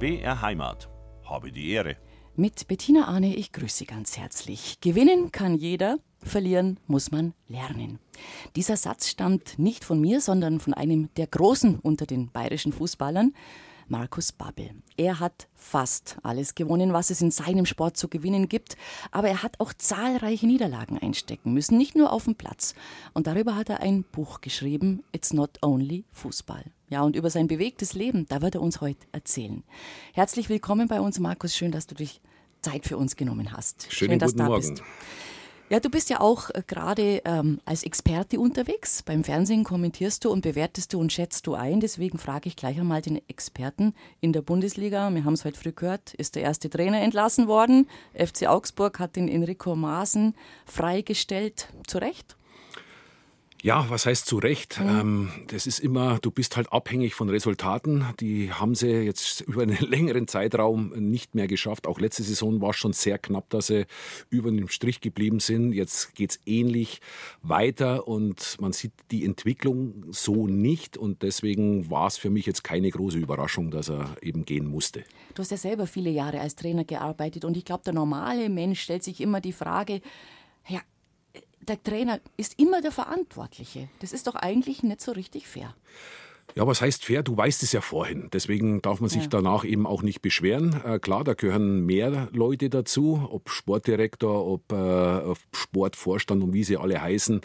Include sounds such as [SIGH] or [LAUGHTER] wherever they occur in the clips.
BR Heimat. Habe die Ehre. Mit Bettina Arne, ich grüße ganz herzlich. Gewinnen kann jeder, verlieren muss man lernen. Dieser Satz stammt nicht von mir, sondern von einem der Großen unter den bayerischen Fußballern, Markus Babbel. Er hat fast alles gewonnen, was es in seinem Sport zu gewinnen gibt, aber er hat auch zahlreiche Niederlagen einstecken müssen, nicht nur auf dem Platz. Und darüber hat er ein Buch geschrieben, It's Not Only Fußball. Ja, und über sein bewegtes Leben, da wird er uns heute erzählen. Herzlich willkommen bei uns, Markus. Schön, dass du dich Zeit für uns genommen hast. Schönen Schön, dass du da Morgen. bist. Ja, du bist ja auch äh, gerade ähm, als Experte unterwegs. Beim Fernsehen kommentierst du und bewertest du und schätzt du ein. Deswegen frage ich gleich einmal den Experten in der Bundesliga. Wir haben es heute früh gehört, ist der erste Trainer entlassen worden. FC Augsburg hat den Enrico Maaßen freigestellt. Zu Recht? Ja, was heißt zu Recht? Mhm. Ähm, das ist immer, du bist halt abhängig von Resultaten. Die haben sie jetzt [LAUGHS] über einen längeren Zeitraum nicht mehr geschafft. Auch letzte Saison war es schon sehr knapp, dass sie über dem Strich geblieben sind. Jetzt geht es ähnlich weiter und man sieht die Entwicklung so nicht. Und deswegen war es für mich jetzt keine große Überraschung, dass er eben gehen musste. Du hast ja selber viele Jahre als Trainer gearbeitet und ich glaube, der normale Mensch stellt sich immer die Frage, ja, der Trainer ist immer der Verantwortliche. Das ist doch eigentlich nicht so richtig fair. Ja, was heißt fair? Du weißt es ja vorhin. Deswegen darf man sich ja. danach eben auch nicht beschweren. Äh, klar, da gehören mehr Leute dazu, ob Sportdirektor, ob äh, Sportvorstand und wie sie alle heißen.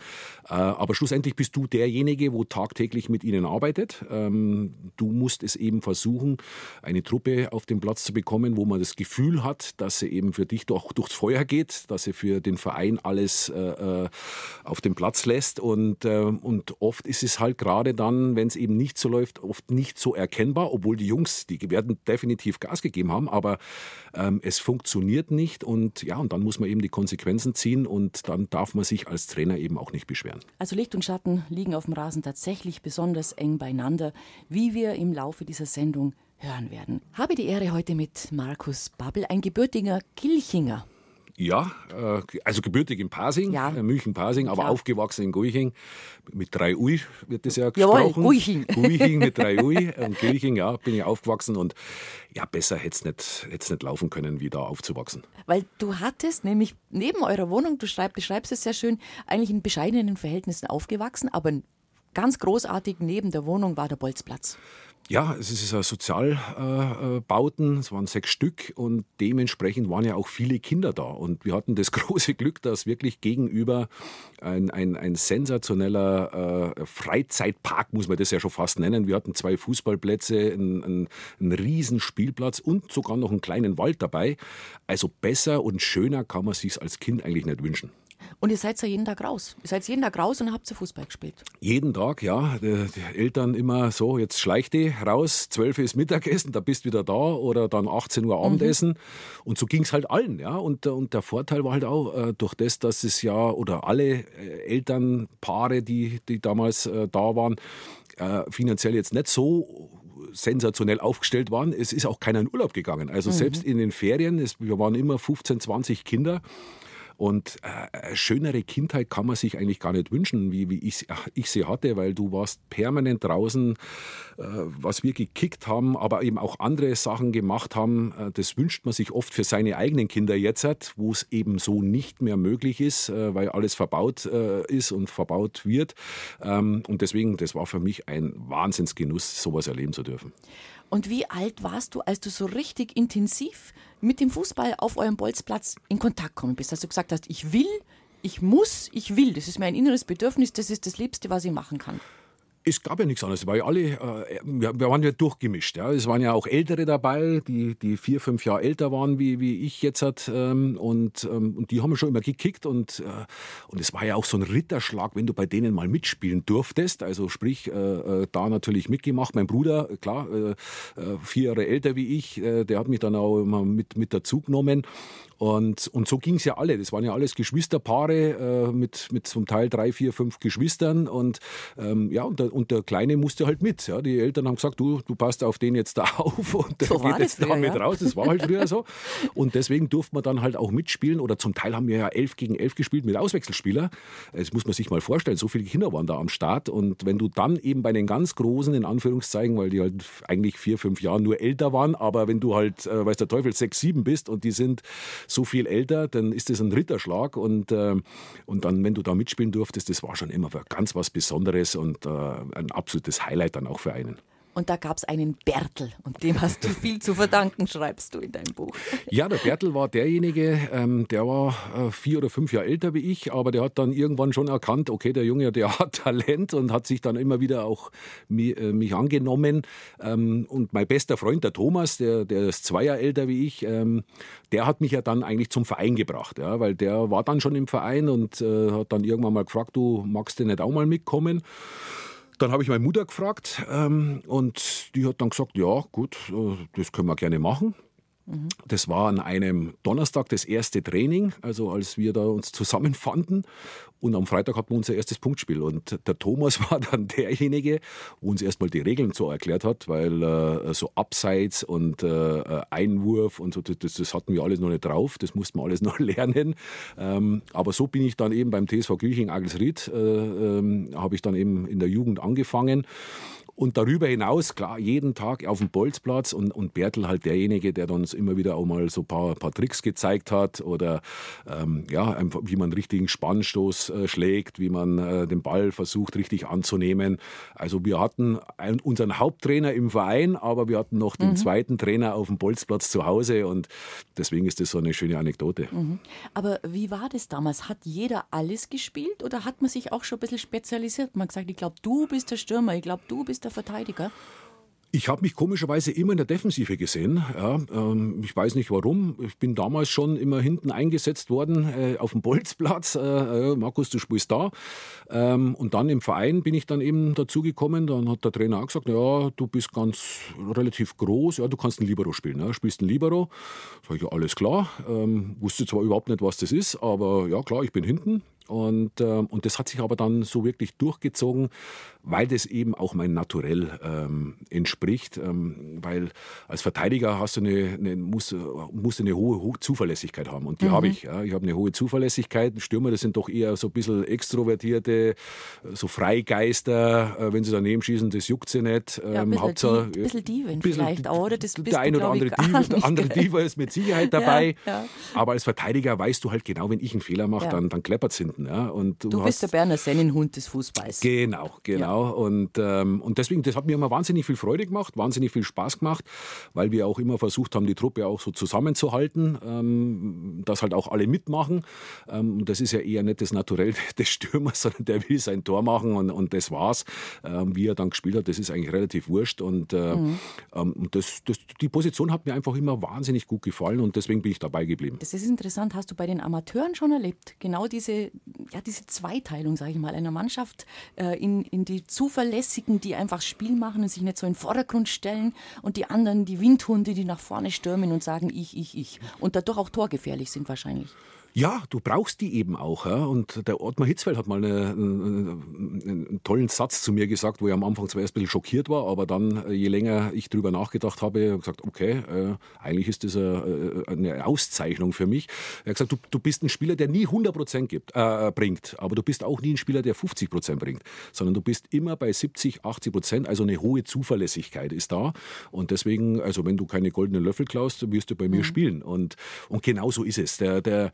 Äh, aber schlussendlich bist du derjenige, wo tagtäglich mit ihnen arbeitet. Ähm, du musst es eben versuchen, eine Truppe auf den Platz zu bekommen, wo man das Gefühl hat, dass sie eben für dich doch durchs Feuer geht, dass sie für den Verein alles äh, äh auf den Platz lässt. Und, äh, und oft ist es halt gerade dann, wenn es eben nicht nicht so läuft, oft nicht so erkennbar, obwohl die Jungs, die werden definitiv Gas gegeben haben, aber ähm, es funktioniert nicht und ja, und dann muss man eben die Konsequenzen ziehen und dann darf man sich als Trainer eben auch nicht beschweren. Also Licht und Schatten liegen auf dem Rasen tatsächlich besonders eng beieinander, wie wir im Laufe dieser Sendung hören werden. Habe die Ehre heute mit Markus Babbel, ein gebürtiger Kilchinger. Ja, äh, also gebürtig in Pasing, ja. Äh, München-Pasing, aber aufgewachsen in Guiching. Mit drei Ui wird das ja gesprochen. Jawohl, Guiching. [LAUGHS] Guiching mit drei Ui. [LAUGHS] Und Guiching, ja, bin ich aufgewachsen und ja, besser hätte es nicht, nicht laufen können, wie da aufzuwachsen. Weil du hattest nämlich neben eurer Wohnung, du schreib, beschreibst es sehr schön, eigentlich in bescheidenen Verhältnissen aufgewachsen, aber ganz großartig neben der Wohnung war der Bolzplatz. Ja, es ist ein Sozialbauten, es waren sechs Stück und dementsprechend waren ja auch viele Kinder da. Und wir hatten das [LAUGHS] große Glück, dass wirklich gegenüber ein, ein, ein sensationeller äh, Freizeitpark, muss man das ja schon fast nennen. Wir hatten zwei Fußballplätze, einen, einen, einen riesen Spielplatz und sogar noch einen kleinen Wald dabei. Also besser und schöner kann man sich als Kind eigentlich nicht wünschen. Und ihr seid ja jeden Tag raus. Ihr seid jeden Tag raus und habt ihr Fußball gespielt. Jeden Tag, ja. Die, die Eltern immer so, jetzt schleicht die raus, 12 Uhr ist Mittagessen, da bist du wieder da oder dann 18 Uhr Abendessen. Mhm. Und so ging es halt allen, ja. Und, und der Vorteil war halt auch, äh, durch das, dass es ja, oder alle äh, Elternpaare, die, die damals äh, da waren, äh, finanziell jetzt nicht so sensationell aufgestellt waren. Es ist auch keiner in Urlaub gegangen. Also mhm. selbst in den Ferien, es, wir waren immer 15, 20 Kinder. Und äh, eine schönere Kindheit kann man sich eigentlich gar nicht wünschen, wie, wie ich, ich sie hatte, weil du warst permanent draußen, äh, was wir gekickt haben, aber eben auch andere Sachen gemacht haben. Äh, das wünscht man sich oft für seine eigenen Kinder jetzt, wo es eben so nicht mehr möglich ist, äh, weil alles verbaut äh, ist und verbaut wird. Ähm, und deswegen, das war für mich ein Wahnsinnsgenuss, sowas erleben zu dürfen. Und wie alt warst du, als du so richtig intensiv mit dem Fußball auf eurem Bolzplatz in Kontakt gekommen bist? Dass du gesagt hast, ich will, ich muss, ich will. Das ist mein inneres Bedürfnis, das ist das Liebste, was ich machen kann. Es gab ja nichts anderes, weil alle, äh, wir, waren ja durchgemischt. Ja. Es waren ja auch Ältere dabei, die, die vier, fünf Jahre älter waren, wie, wie ich jetzt. Hat, ähm, und, ähm, und die haben schon immer gekickt. Und, äh, und es war ja auch so ein Ritterschlag, wenn du bei denen mal mitspielen durftest. Also sprich, äh, äh da natürlich mitgemacht. Mein Bruder, klar, äh, äh, vier Jahre älter wie ich, der hat mich dann auch immer mit, mit dazu genommen. Und, und so ging es ja alle. Das waren ja alles Geschwisterpaare mit, mit zum Teil drei, vier, fünf Geschwistern. Und, ähm, ja, und, und der Kleine musste halt mit. Ja. Die Eltern haben gesagt, du, du passt auf den jetzt da [LAUGHS] auf und der So geht jetzt früher, mit ja. raus. Das war halt früher so. Und deswegen durfte man dann halt auch mitspielen. Oder zum Teil haben wir ja elf gegen elf gespielt mit Auswechselspieler. Das muss man sich mal vorstellen. So viele Kinder waren da am Start. Und wenn du dann eben bei den ganz Großen, in Anführungszeichen, weil die halt eigentlich vier, fünf Jahre nur älter waren, aber wenn du halt, äh, weiß der Teufel, sechs, sieben bist und die sind so viel älter, dann ist das ein Ritterschlag. Und, äh, und dann, wenn du da mitspielen durftest, das war schon immer ganz was Besonderes und äh, ein absolutes Highlight dann auch für einen. Und da gab es einen Bertel und dem hast du viel zu verdanken, schreibst du in deinem Buch. Ja, der Bertel war derjenige, ähm, der war äh, vier oder fünf Jahre älter wie ich, aber der hat dann irgendwann schon erkannt, okay, der Junge, der [LAUGHS] hat Talent und hat sich dann immer wieder auch mi, äh, mich angenommen. Ähm, und mein bester Freund, der Thomas, der, der ist zwei Jahre älter wie ich, ähm, der hat mich ja dann eigentlich zum Verein gebracht, ja, weil der war dann schon im Verein und äh, hat dann irgendwann mal gefragt, du magst du nicht auch mal mitkommen? Dann habe ich meine Mutter gefragt ähm, und die hat dann gesagt, ja gut, äh, das können wir gerne machen. Das war an einem Donnerstag das erste Training, also als wir da uns zusammenfanden. Und am Freitag hatten wir unser erstes Punktspiel. Und der Thomas [LAUGHS] war dann derjenige, wo uns erstmal die Regeln so erklärt hat, weil äh, so Abseits und äh, Einwurf und so, das, das hatten wir alles noch nicht drauf. Das mussten wir alles [LAUGHS] noch lernen. Ähm, aber so bin ich dann eben beim TSV Gülching Agelsried, äh, ähm, habe ich dann eben in der Jugend angefangen. Und darüber hinaus, klar, jeden Tag auf dem Bolzplatz und, und Bertel halt derjenige, der uns immer wieder auch mal so ein paar, paar Tricks gezeigt hat oder ähm, ja, wie man einen richtigen Spannstoß äh, schlägt, wie man äh, den Ball versucht richtig anzunehmen. Also wir hatten einen, unseren Haupttrainer im Verein, aber wir hatten noch den zweiten Trainer auf dem Bolzplatz zu Hause und deswegen ist das so eine schöne Anekdote. Aber wie war das damals? Hat jeder alles gespielt oder hat man sich auch schon ein bisschen spezialisiert? Man hat gesagt, ich glaube, du bist der Stürmer, ich glaube, du bist der Verteidiger. Ich habe mich komischerweise immer in der Defensive gesehen. Ja, ähm, ich weiß nicht warum. Ich bin damals schon immer hinten eingesetzt worden äh, auf dem Bolzplatz. Äh, äh, Markus, du spielst da. Ähm, und dann im Verein bin ich dann eben dazugekommen. Dann hat der Trainer auch gesagt, ja, du bist ganz relativ groß. Ja, du kannst ein Libero spielen. Ne? Spielst ein Libero. Sag ich, ja, alles klar. Ähm, wusste zwar überhaupt nicht, was das ist, aber ja, klar, ich bin hinten. Und, ähm, und das hat sich aber dann so wirklich durchgezogen, weil das eben auch mein Naturell ähm, entspricht. Ähm, weil als Verteidiger hast du eine, eine, musst, musst du eine hohe, hohe Zuverlässigkeit haben. Und die habe ich. Ja. Ich habe eine hohe Zuverlässigkeit. Stürmer, das sind doch eher so ein bisschen extrovertierte, so Freigeister. Äh, wenn sie daneben schießen, das juckt sie nicht. Ja, ein Ähm, bisschen, Hauptsache- die, bisschen Diven vielleicht auch, oder? Das der ein oder andere Diva, der andere? Diva ist mit Sicherheit [LAUGHS] dabei. ja. Aber als Verteidiger weißt du halt genau, wenn ich einen Fehler mache, Ja. dann, dann kleppert es hinten. Ja. Und du Du bist der Berner Sennenhund des Fußballs. Genau, genau. Und, ähm, und deswegen, das hat mir immer wahnsinnig viel Freude gemacht, wahnsinnig viel Spaß gemacht, weil wir auch immer versucht haben, die Truppe auch so zusammenzuhalten, ähm, dass halt auch alle mitmachen. Ähm, und das ist ja eher nicht das Naturell [LAUGHS] des Stürmers, sondern der will sein Tor machen und, und das war's. Ähm, wie er dann gespielt hat, das ist eigentlich relativ wurscht. Und, äh, ähm, und das, das, die Position hat mir einfach immer wahnsinnig gut gefallen und deswegen bin ich dabei geblieben. Das ist interessant. Hast du bei den Amateuren schon erlebt? Genau diese, ja, diese Zweiteilung, sage ich mal, einer Mannschaft äh, in, in die Zuverlässigen, die einfach Spiel machen und sich nicht so in den Vordergrund stellen und die anderen, die Windhunde, die nach vorne stürmen und sagen ich, ich, ich. Und dadurch auch torgefährlich sind wahrscheinlich. Ja, du brauchst die eben auch. Ja? Und der Ottmar Hitzfeld hat mal eine, einen, einen tollen Satz zu mir gesagt, wo ich am Anfang zwar erst ein bisschen schockiert war, aber dann, äh, je länger ich drüber nachgedacht habe, gesagt, okay, äh, eigentlich ist das eine, eine Auszeichnung für mich. Er hat gesagt, du, du bist ein Spieler, der nie 100 Prozent gibt, äh, bringt, aber du bist auch nie ein Spieler, der 50 Prozent bringt, sondern du bist immer bei 70, 80 Prozent, also eine hohe Zuverlässigkeit ist da. Und deswegen, also wenn du keine goldenen Löffel klaust, wirst du bei mir spielen. Und, und genau so ist es. Der, der,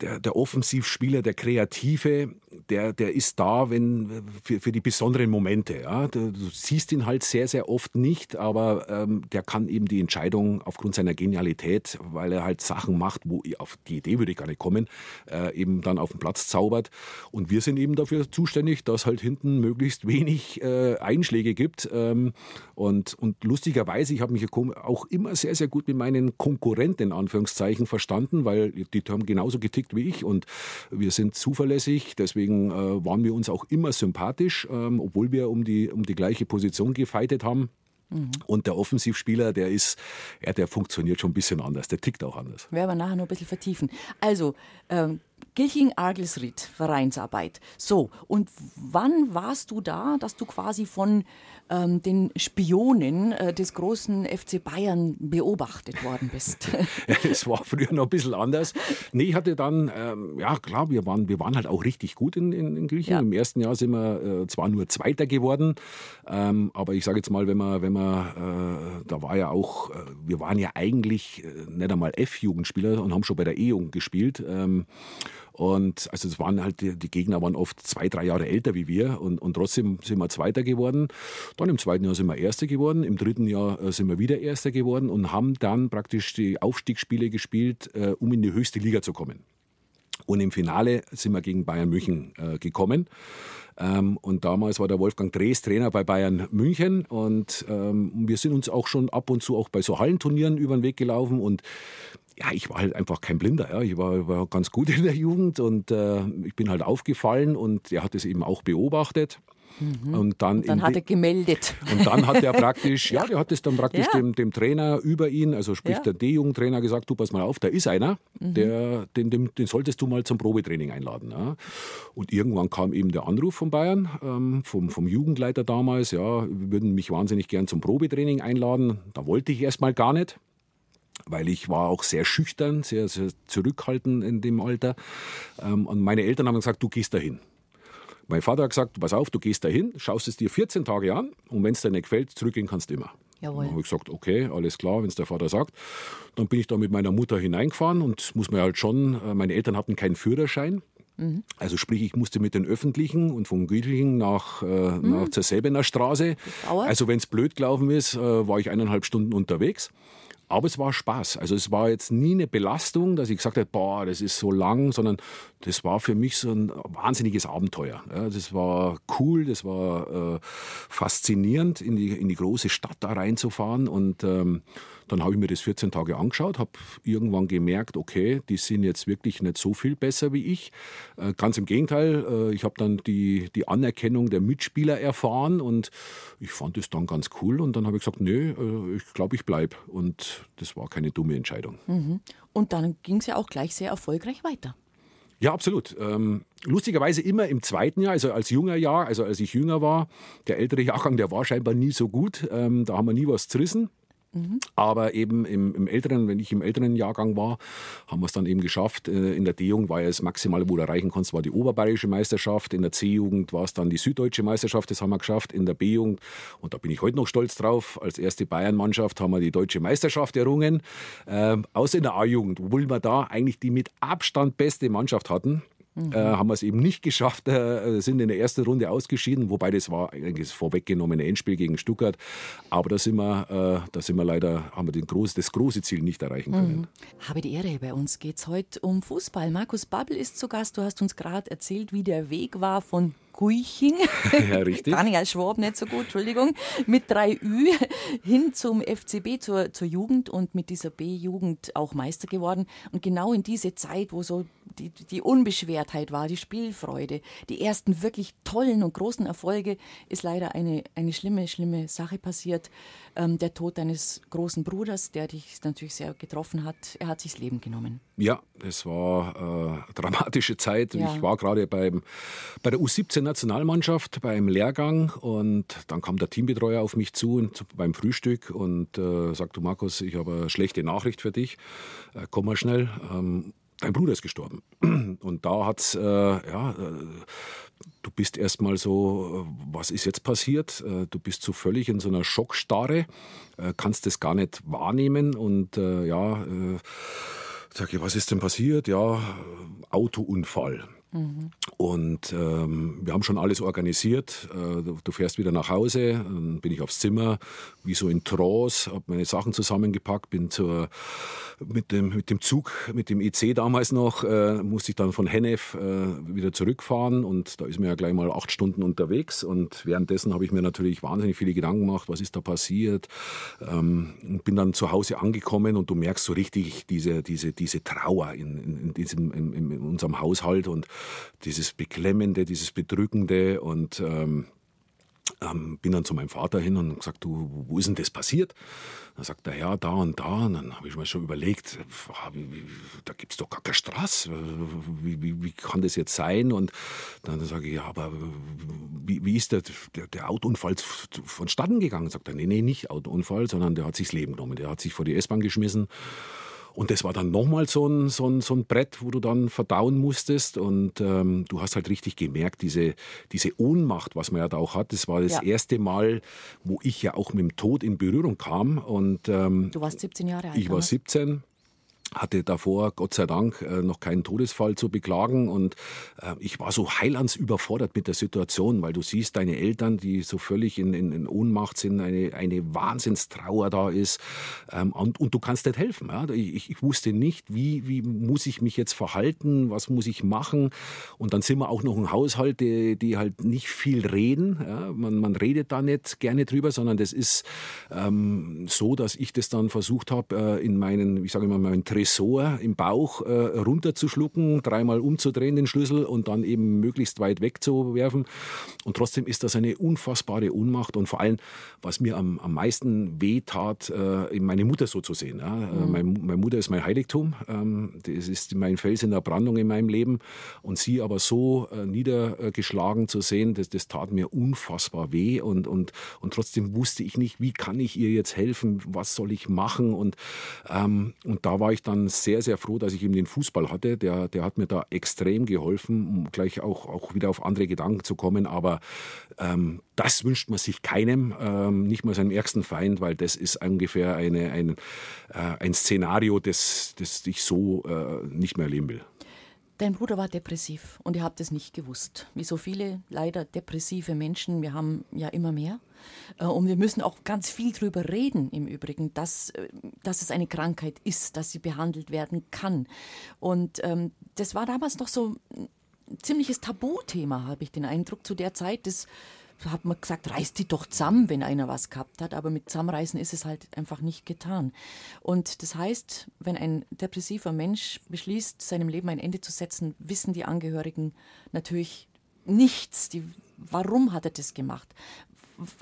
der, der Offensivspieler, der Kreative, der, der ist da, wenn für, für die besonderen Momente. Ja. Du, siehst ihn halt sehr, sehr oft nicht, aber ähm, der kann eben die Entscheidung aufgrund seiner Genialität, weil er halt Sachen macht, wo auf die Idee würde ich gar nicht kommen, äh, eben dann auf den Platz zaubert. Und wir sind eben dafür zuständig, dass halt hinten möglichst wenig äh, Einschläge gibt. Ähm, und, und lustigerweise, ich habe mich auch immer sehr, sehr gut mit meinen Konkurrenten in Anführungszeichen verstanden, weil die haben genauso getickt wie ich und wir sind zuverlässig. Deswegen äh, waren wir uns auch immer sympathisch, ähm, obwohl wir um die, um die gleiche Position gefeitet haben. Und der Offensivspieler, der ist, ja, der funktioniert schon ein bisschen anders, der tickt auch anders. Werden wir nachher noch ein bisschen vertiefen. Also, ähm, Gilching Argelsried, Vereinsarbeit. So, und wann warst du da, dass du quasi von ähm, den Spionen äh, des großen FC Bayern beobachtet worden bist? [LAUGHS] Es war früher noch ein bisschen anders. Nee, ich hatte dann, ähm, ja klar, wir waren, wir waren halt auch richtig gut in, in, in Griechen. Ja. Im ersten Jahr sind wir äh, zwar nur Zweiter geworden, ähm, aber ich sage jetzt mal, wenn man, wenn man, äh, da war ja auch, äh, wir waren ja eigentlich äh, nicht einmal F-Jugendspieler und haben schon bei der E-Jugend gespielt. Und also es waren halt, die, die, Gegner waren oft zwei, drei Jahre älter wie wir und, und trotzdem sind wir Zweiter geworden. Dann im zweiten Jahr sind wir Erster geworden, im dritten Jahr äh, sind wir wieder Erster geworden und haben dann praktisch die Aufstiegsspiele gespielt, äh, um in die höchste Liga zu kommen. Und im Finale sind wir gegen Bayern München äh, gekommen. Ähm, und damals war der Wolfgang Drees Trainer bei Bayern München. Und ähm, wir sind uns auch schon ab und zu auch bei so Hallenturnieren über den Weg gelaufen. Und ja, ich war halt einfach kein Blinder. Ja. Ich war, war ganz gut in der Jugend und äh, ich bin halt aufgefallen und er hat es eben auch beobachtet. Mhm. Und dann, dann hat er gemeldet. [LAUGHS] Und dann hat er praktisch, ja, der hat es dann praktisch ja. dem, dem, Trainer über ihn, also sprich ja. der D-Jugendtrainer, gesagt: Du, pass mal auf, da ist einer, mhm. der, den, den, den, solltest du mal zum Probetraining einladen. Ja. Und irgendwann kam eben der Anruf von Bayern, ähm, vom, vom Jugendleiter damals: Ja, wir würden mich wahnsinnig gern zum Probetraining einladen. Da wollte ich erst mal gar nicht weil ich war auch sehr schüchtern, sehr, sehr zurückhaltend in dem Alter. Ähm, und meine Eltern haben gesagt, du gehst dahin. Mein Vater hat gesagt, pass auf, du gehst dahin, schaust es dir 14 Tage an und wenn es dir nicht gefällt, zurückgehen kannst du immer. Jawohl. Dann habe ich gesagt, okay, alles klar, wenn es der Vater sagt. Dann bin ich da mit meiner Mutter hineingefahren und muss mir halt schon, äh, meine Eltern hatten keinen Führerschein. Mhm. Also sprich, ich musste mit den Öffentlichen und von Gütling nach, äh, mhm. nach zur Säbener Straße. Also wenn es blöd gelaufen ist, äh, war ich eineinhalb Stunden unterwegs. Aber es war Spaß. Also es war jetzt nie eine Belastung, dass ich gesagt habe, boah, das ist so lang, sondern das war für mich so ein wahnsinniges Abenteuer. Ja, das war cool, das war äh, faszinierend, in die, in die große Stadt da reinzufahren und ähm, dann habe ich mir das 14 Tage angeschaut, habe irgendwann gemerkt, okay, die sind jetzt wirklich nicht so viel besser wie ich. Äh, ganz im Gegenteil, äh, ich habe dann die, die Anerkennung der Mitspieler erfahren und ich fand das dann ganz cool und dann habe ich gesagt, nee, äh, ich glaube, ich bleibe. Und das war keine dumme Entscheidung. Mhm. Und dann ging es ja auch gleich sehr erfolgreich weiter. Ja, absolut. Ähm, lustigerweise immer im zweiten Jahr, also als junger Jahr, also als ich jünger war. Der ältere Jahrgang, der war scheinbar nie so gut. Ähm, da haben wir nie was zerrissen. Mhm. Aber eben im, im, älteren, wenn ich im älteren Jahrgang war, haben wir es dann eben geschafft. Äh, in der D-Jugend war ja das Maximale, wo du erreichen konntest, war die oberbayerische Meisterschaft. In der C-Jugend war es dann die süddeutsche Meisterschaft, das haben wir geschafft. In der B-Jugend, und da bin ich heute noch stolz drauf, als erste Bayern-Mannschaft haben wir die deutsche Meisterschaft errungen. Ähm, außer in der A-Jugend, obwohl wir da eigentlich die mit Abstand beste Mannschaft hatten. Mhm. Äh, haben wir es eben nicht geschafft, äh, sind in der ersten Runde ausgeschieden, wobei das war eigentlich das vorweggenommene Endspiel gegen Stuttgart. Aber da sind wir, äh, da sind wir leider, haben wir den groß, das große Ziel nicht erreichen können. Mhm. Habe die Ehre, bei uns geht es heute um Fußball. Markus Babbel ist zu Gast. Du hast uns gerade erzählt, wie der Weg war von Guiching. Ja, richtig. [LAUGHS] Daniel Schwab nicht so gut, Entschuldigung. Mit drei Ü hin zum FCB, zur, zur Jugend und mit dieser B-Jugend auch Meister geworden. Und genau in diese Zeit, wo so die, die Unbeschwertheit war, die Spielfreude, die ersten wirklich tollen und großen Erfolge, ist leider eine, eine schlimme, schlimme Sache passiert. Ähm, der Tod deines großen Bruders, der dich natürlich sehr getroffen hat, er hat sich das Leben genommen. Ja, es war äh, eine dramatische Zeit. Ja. Ich war gerade beim, bei der U17-Nationalmannschaft beim Lehrgang und dann kam der Teambetreuer auf mich zu und, beim Frühstück und äh, sagte, Markus, ich habe eine schlechte Nachricht für dich. Äh, komm mal schnell. Ähm, dein Bruder ist gestorben. [CLEARS THROAT] Und da hat es, äh, ja, äh, du bist erstmal so, äh, was ist jetzt passiert? Äh, du bist so völlig in so einer Schockstarre, äh, kannst das gar nicht wahrnehmen und äh, ja, sag ich, was ist denn passiert? Ja, Autounfall. Und ähm, wir haben schon alles organisiert. Äh, du fährst wieder nach Hause, dann bin ich aufs Zimmer, wie so in Trance, habe meine Sachen zusammengepackt, bin zur, mit, dem, mit dem Zug, mit dem EC damals noch, äh, musste ich dann von Hennef äh, wieder zurückfahren und da ist mir ja gleich mal acht Stunden unterwegs und währenddessen habe ich mir natürlich wahnsinnig viele Gedanken gemacht, was ist da passiert. Ähm, bin dann zu Hause angekommen und du merkst so richtig diese, diese, diese Trauer in, in, in diesem, in, in unserem Haushalt und dieses Beklemmende, dieses Bedrückende und ähm, ähm, bin dann zu meinem Vater hin und gesagt, du, wo ist denn das passiert? Dann sagt er, ja, da und da. Und dann habe ich mir schon überlegt, wie, wie, da gibt es doch gar keine Straße. Wie, wie, wie, kann das jetzt sein? Und dann sage ich, ja, aber wie, ist der, der, der Autounfall vonstatten gegangen? Sagt er, nee, nee, nicht Autounfall, sondern der hat sich das Leben genommen. Der hat sich vor die S-Bahn geschmissen und das war dann nochmal so ein, so, ein, so ein Brett, wo du dann verdauen musstest. Und ähm, du hast halt richtig gemerkt, diese, diese Ohnmacht, was man ja da auch hat, das war das ja. erste Mal, wo ich ja auch mit dem Tod in Berührung kam. Und, ähm, du warst 17 Jahre alt. Ich war 17 hatte davor Gott sei Dank äh, noch keinen Todesfall zu beklagen und äh, ich war so heilands überfordert mit der Situation, weil du siehst deine Eltern, die so völlig in, in, in Ohnmacht sind, eine, eine Wahnsinnstrauer da ist ähm, und, und, du kannst nicht helfen. Ich, ich, wusste nicht, wie, wie muss ich mich jetzt verhalten, was muss ich machen und dann sind wir auch noch ein Haushalt, die, die halt nicht viel reden. Man, man redet da nicht gerne drüber, sondern das ist ähm, so, dass ich das dann versucht habe, äh, in meinen, ich sage immer, meinen Tresor im Bauch äh, runterzuschlucken, dreimal umzudrehen den Schlüssel und dann eben möglichst weit wegzuwerfen. Und trotzdem ist das eine unfassbare Ohnmacht und vor allem, was mir am, am meisten weh tat, äh, meine Mutter so zu sehen. Ja. Äh, mhm. Meine, meine, Mutter ist mein Heiligtum, ähm, das ist mein Fels in der Brandung in meinem Leben und sie aber so äh, niedergeschlagen zu sehen, das, das tat mir unfassbar weh und, und, und trotzdem wusste ich nicht, wie kann ich ihr jetzt helfen, was soll ich machen und, ähm, und da war ich dann dann sehr, sehr froh, dass ich eben den Fußball hatte. Der, der hat mir da extrem geholfen, um gleich auch, auch wieder auf andere Gedanken zu kommen. Aber ähm, das wünscht man sich keinem, ähm, nicht mal seinem ärgsten Feind, weil das ist ungefähr eine, ein, äh, ein Szenario, das, das ich so äh, nicht mehr erleben will. Dein Bruder war depressiv und ihr habt es nicht gewusst. Wie so viele leider depressive Menschen, wir haben ja immer mehr. Äh, und wir müssen auch ganz viel darüber reden, im Übrigen, dass, äh, dass es eine Krankheit ist, dass sie behandelt werden kann. Und ähm, das war damals noch so ein ziemliches Tabuthema, habe ich den Eindruck, zu der Zeit. Das hat man gesagt, reißt die doch zusammen, wenn einer was gehabt hat. Aber mit Zusammenreißen ist es halt einfach nicht getan. Und das heißt, wenn ein depressiver Mensch beschließt, seinem Leben ein Ende zu setzen, wissen die Angehörigen natürlich nichts. Die, warum hat er das gemacht?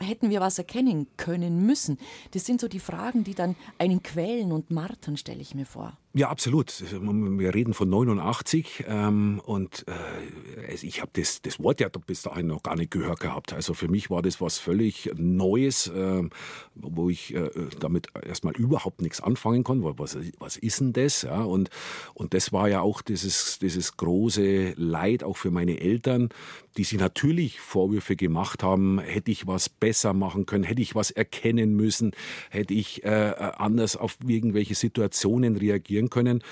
hätten wir was erkennen können müssen? Das sind so die Fragen, die dann einen quälen und martern, stelle ich mir vor. Ja, absolut. Wir reden von 89 ähm, und äh, ich habe das, das Wort ja bis dahin noch gar nicht gehört gehabt. Also für mich war das was völlig Neues, äh, wo ich äh, damit erstmal überhaupt nichts anfangen konnte. Was, was ist denn das? Ja, und, und das war ja auch dieses, dieses große Leid auch für meine Eltern, die sich natürlich Vorwürfe gemacht haben, hätte ich was besser machen können, hätte ich was erkennen müssen, hätte ich äh, anders auf irgendwelche Situationen reagieren reagieren können.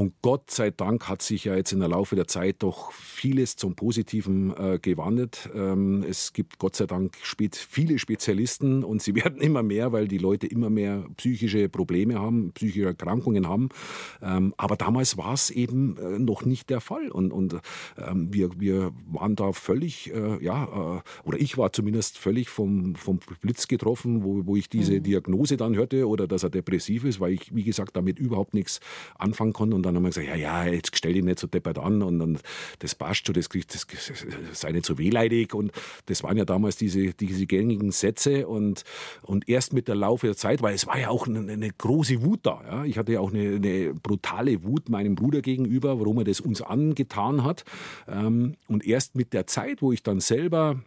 Und Gott sei Dank hat sich ja jetzt in der Laufe der Zeit doch vieles zum Positiven äh, gewandelt. Ähm, es gibt Gott sei Dank spät, viele Spezialisten und sie [LAUGHS] werden immer mehr, weil die Leute immer mehr psychische Probleme haben, psychische Erkrankungen haben. Ähm, aber damals war es eben äh, noch nicht der Fall. Und, und ähm, wir, wir waren da völlig, äh, ja, äh, oder ich war zumindest völlig vom, vom Blitz getroffen, wo, wo ich diese mhm. Diagnose dann hörte oder dass er depressiv ist, weil ich, wie gesagt, damit überhaupt nichts anfangen konnte. Und dann haben wir gesagt, ja, ja, jetzt stell dich nicht so deppert an und, und das passt schon, das, das, das sei nicht so wehleidig. Und das waren ja damals diese, diese gängigen Sätze und, und erst mit der Laufe der Zeit, weil es war ja auch eine, eine große Wut da. Ja. Ich hatte ja auch eine, eine, brutale Wut meinem Bruder gegenüber, warum er das uns angetan hat. Ähm, und erst mit der Zeit, wo ich dann selber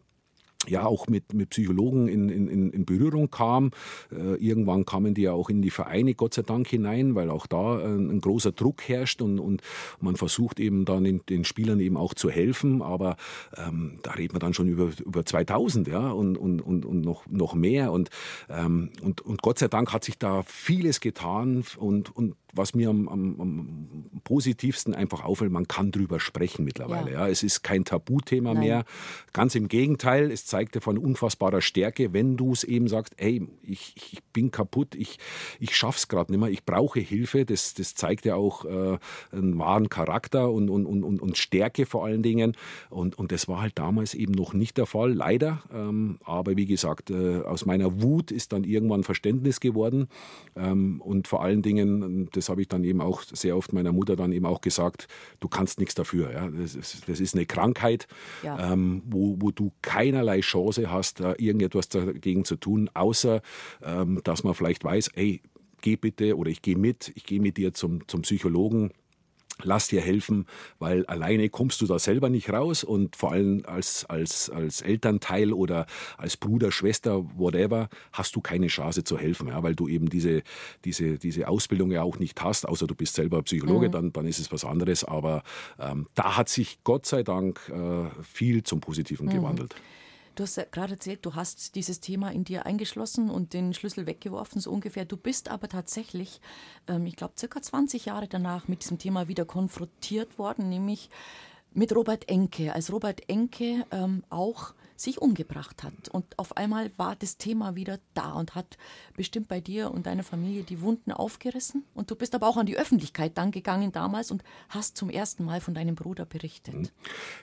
ja auch mit, mit Psychologen in, in, in Berührung kam. Äh, irgendwann kamen die ja auch in die Vereine, Gott sei Dank, hinein, weil auch da ein, ein großer Druck herrscht und, und man versucht eben dann den, den Spielern eben auch zu helfen. Aber ähm, da reden wir dann schon über, über 2000 ja, und, und, und, und noch, noch mehr. Und, ähm, und, und Gott sei Dank hat sich da vieles getan und, und was mir am, am, am, positivsten einfach auffällt, man kann drüber sprechen mittlerweile. Ja. ja. Es ist kein Tabuthema Nein. mehr. Ganz im Gegenteil, es zeigt dir von unfassbarer Stärke, wenn du es eben sagst, ey, ich, ich bin kaputt, ich, ich schaff's gerade nicht mehr, ich brauche Hilfe. Das, das zeigt ja auch äh, einen wahren Charakter und, und, und, und Stärke vor allen Dingen. Und, und das war halt damals eben noch nicht der Fall, leider. Ähm, aber wie gesagt, äh, aus meiner Wut ist dann irgendwann Verständnis geworden. Ähm, und vor allen Dingen, das das habe ich dann eben auch sehr oft meiner Mutter dann eben auch gesagt, du kannst nichts dafür. Ja? Das, ist, das ist eine Krankheit, ja. ähm, wo, wo du keinerlei Chance hast, da irgendetwas dagegen zu tun, außer ähm, dass man vielleicht weiß, ey, geh bitte oder ich gehe mit, ich gehe mit dir zum, zum Psychologen lass dir helfen, weil alleine kommst du da selber nicht raus und vor allem als, als, als Elternteil oder als Bruder, Schwester, whatever, hast du keine Chance zu helfen, ja, weil du eben diese, diese, diese Ausbildung ja auch nicht hast, außer du bist selber Psychologe, mhm. dann, dann ist es was anderes, aber ähm, da hat sich Gott sei Dank äh, viel zum Positiven mhm. gewandelt. Du hast ja gerade erzählt, du hast dieses Thema in dir eingeschlossen und den Schlüssel weggeworfen, so ungefähr. Du bist aber tatsächlich, ähm, ich glaube, circa 20 Jahre danach mit diesem Thema wieder konfrontiert worden, nämlich mit Robert Enke. Als Robert Enke ähm, auch sich umgebracht hat. Und auf einmal war das Thema wieder da und hat bestimmt bei dir und deiner Familie die Wunden aufgerissen. Und du bist aber auch an die Öffentlichkeit dann gegangen damals und hast zum ersten Mal von deinem Bruder berichtet. Mhm.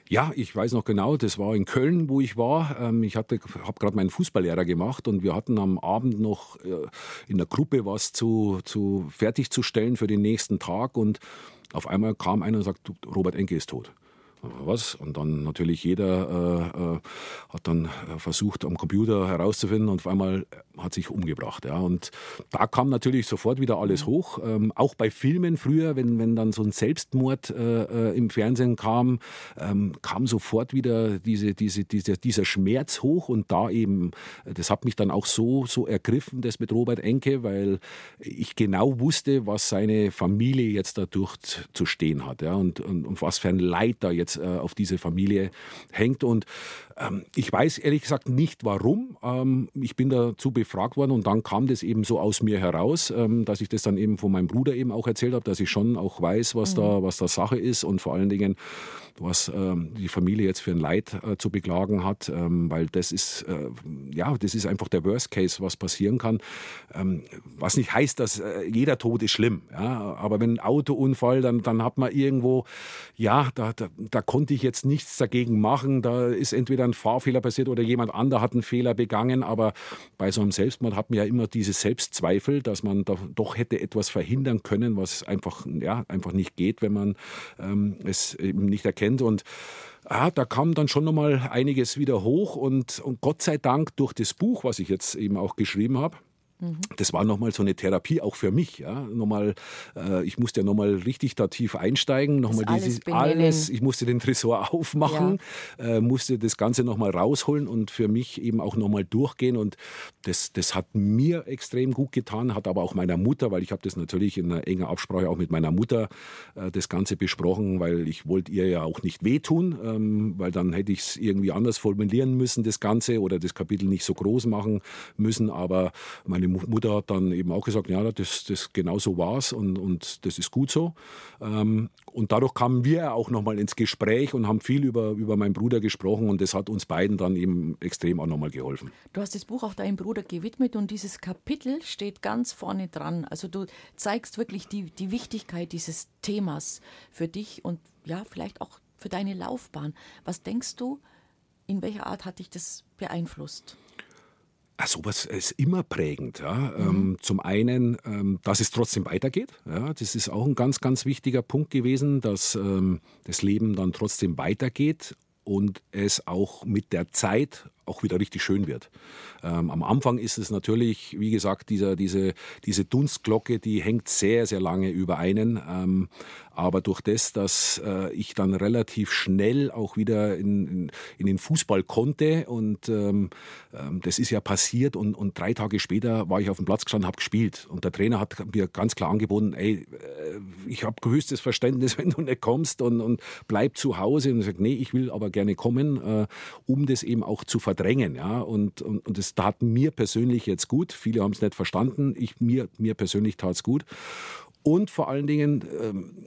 Ja, ich weiß noch genau, das war in Köln, wo ich war. Ähm, ich habe gerade meinen Fußballlehrer gemacht und wir hatten am Abend noch äh, in der Gruppe was zu, zu fertigzustellen für den nächsten Tag. Und auf einmal kam einer und sagt, Robert Enke ist tot was. Und dann natürlich jeder äh, äh, hat dann äh, versucht, am Computer herauszufinden und auf einmal hat sich umgebracht. Ja. Und da kam natürlich sofort wieder alles hoch. Ähm, auch bei Filmen früher, wenn, wenn dann so ein Selbstmord äh, äh im Fernsehen kam, ähm, kam sofort wieder diese, diese, diese, dieser Schmerz hoch. Und da eben, das hat mich dann auch so, so ergriffen, das mit Robert Enke, weil ich genau wusste, was seine Familie jetzt dadurch zu stehen hat. Ja. Und, und, und was für ein Leid da jetzt äh, auf diese Familie hängt. Und ähm, ich weiß ehrlich gesagt nicht warum. Ähm, ich bin dazu befragt worden und dann kam das eben so aus mir heraus, ähm, dass ich das dann eben von meinem Bruder eben auch erzählt habe, dass ich schon auch weiß, was mhm. da was da Sache ist und vor allen Dingen was ähm, die Familie jetzt für ein Leid äh, zu beklagen hat, ähm, weil das ist äh, ja das ist einfach der Worst Case, was passieren kann. Ähm, was nicht heißt, dass äh, jeder Tod ist schlimm, ja, aber wenn ein Autounfall, dann dann hat man irgendwo ja da, da, da konnte ich jetzt nichts dagegen machen. Da ist entweder ein Fahrfehler passiert oder jemand anderer hat einen Fehler begangen. Aber bei so einem Selbstmord hat man ja immer diese Selbstzweifel, dass man da doch hätte etwas verhindern können, was einfach, ja, einfach nicht geht, wenn man ähm, es eben nicht erkennt. Und ah, da kam dann schon nochmal einiges wieder hoch. Und, und Gott sei Dank durch das Buch, was ich jetzt eben auch geschrieben habe, Mhm. Das war nochmal so eine Therapie auch für mich. Ja? Nochmal, äh, ich musste ja nochmal richtig da tief einsteigen, nochmal dieses alles, ich musste den Tresor [LAUGHS] aufmachen, ja. äh, musste das Ganze nochmal rausholen und für mich eben auch nochmal durchgehen. Und das, das hat mir extrem gut getan, hat aber auch meiner Mutter, weil ich habe das natürlich in einer engen Absprache auch mit meiner Mutter äh, das Ganze besprochen, weil ich wollte ihr ja auch nicht wehtun, ähm, weil dann hätte ich es irgendwie anders formulieren müssen, das Ganze, oder das Kapitel nicht so groß machen müssen. Aber meine Mutter hat dann eben auch gesagt, ja, das, das genau so war es und, und das ist gut so. Ähm, und dadurch kamen wir auch nochmal ins Gespräch und haben viel über, über meinen Bruder gesprochen und das hat uns beiden dann eben extrem auch nochmal geholfen. Du hast das Buch auch deinem Bruder gewidmet und dieses Kapitel steht ganz vorne dran. Also du zeigst wirklich die, die Wichtigkeit dieses Themas für dich und ja, vielleicht auch für deine Laufbahn. Was denkst du, in welcher Art hat dich das beeinflusst? Ja, sowas ist immer prägend. Ja. Mhm. Ähm, zum einen, ähm, dass es trotzdem weitergeht. Ja. Das ist auch ein ganz, ganz wichtiger Punkt gewesen, dass ähm, das Leben dann trotzdem weitergeht und es auch mit der Zeit auch wieder richtig schön wird. Ähm, am Anfang ist es natürlich, wie gesagt, dieser, diese, diese Dunstglocke, die hängt sehr, sehr lange über einen. Ähm, aber durch das, dass äh, ich dann relativ schnell auch wieder in, in, in den Fußball konnte und ähm, ähm, das ist ja passiert und, und drei Tage später war ich auf dem Platz gestanden, habe gespielt und der Trainer hat mir ganz klar angeboten, ey, äh, ich habe höchstes Verständnis, [LAUGHS] wenn du nicht kommst und, und bleib zu Hause und ich sage, nee, ich will aber gerne kommen, äh, um das eben auch zu verdrängen, ja und, und, und das tat mir persönlich jetzt gut, viele haben es nicht verstanden, ich, mir, mir persönlich tat es gut und vor allen Dingen, ähm,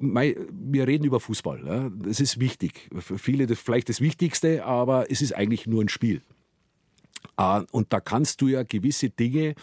wir reden über Fußball. Ja? Das ist wichtig. Für viele das vielleicht das Wichtigste, aber es ist eigentlich nur ein Spiel. Ah, und da kannst du ja gewisse Dinge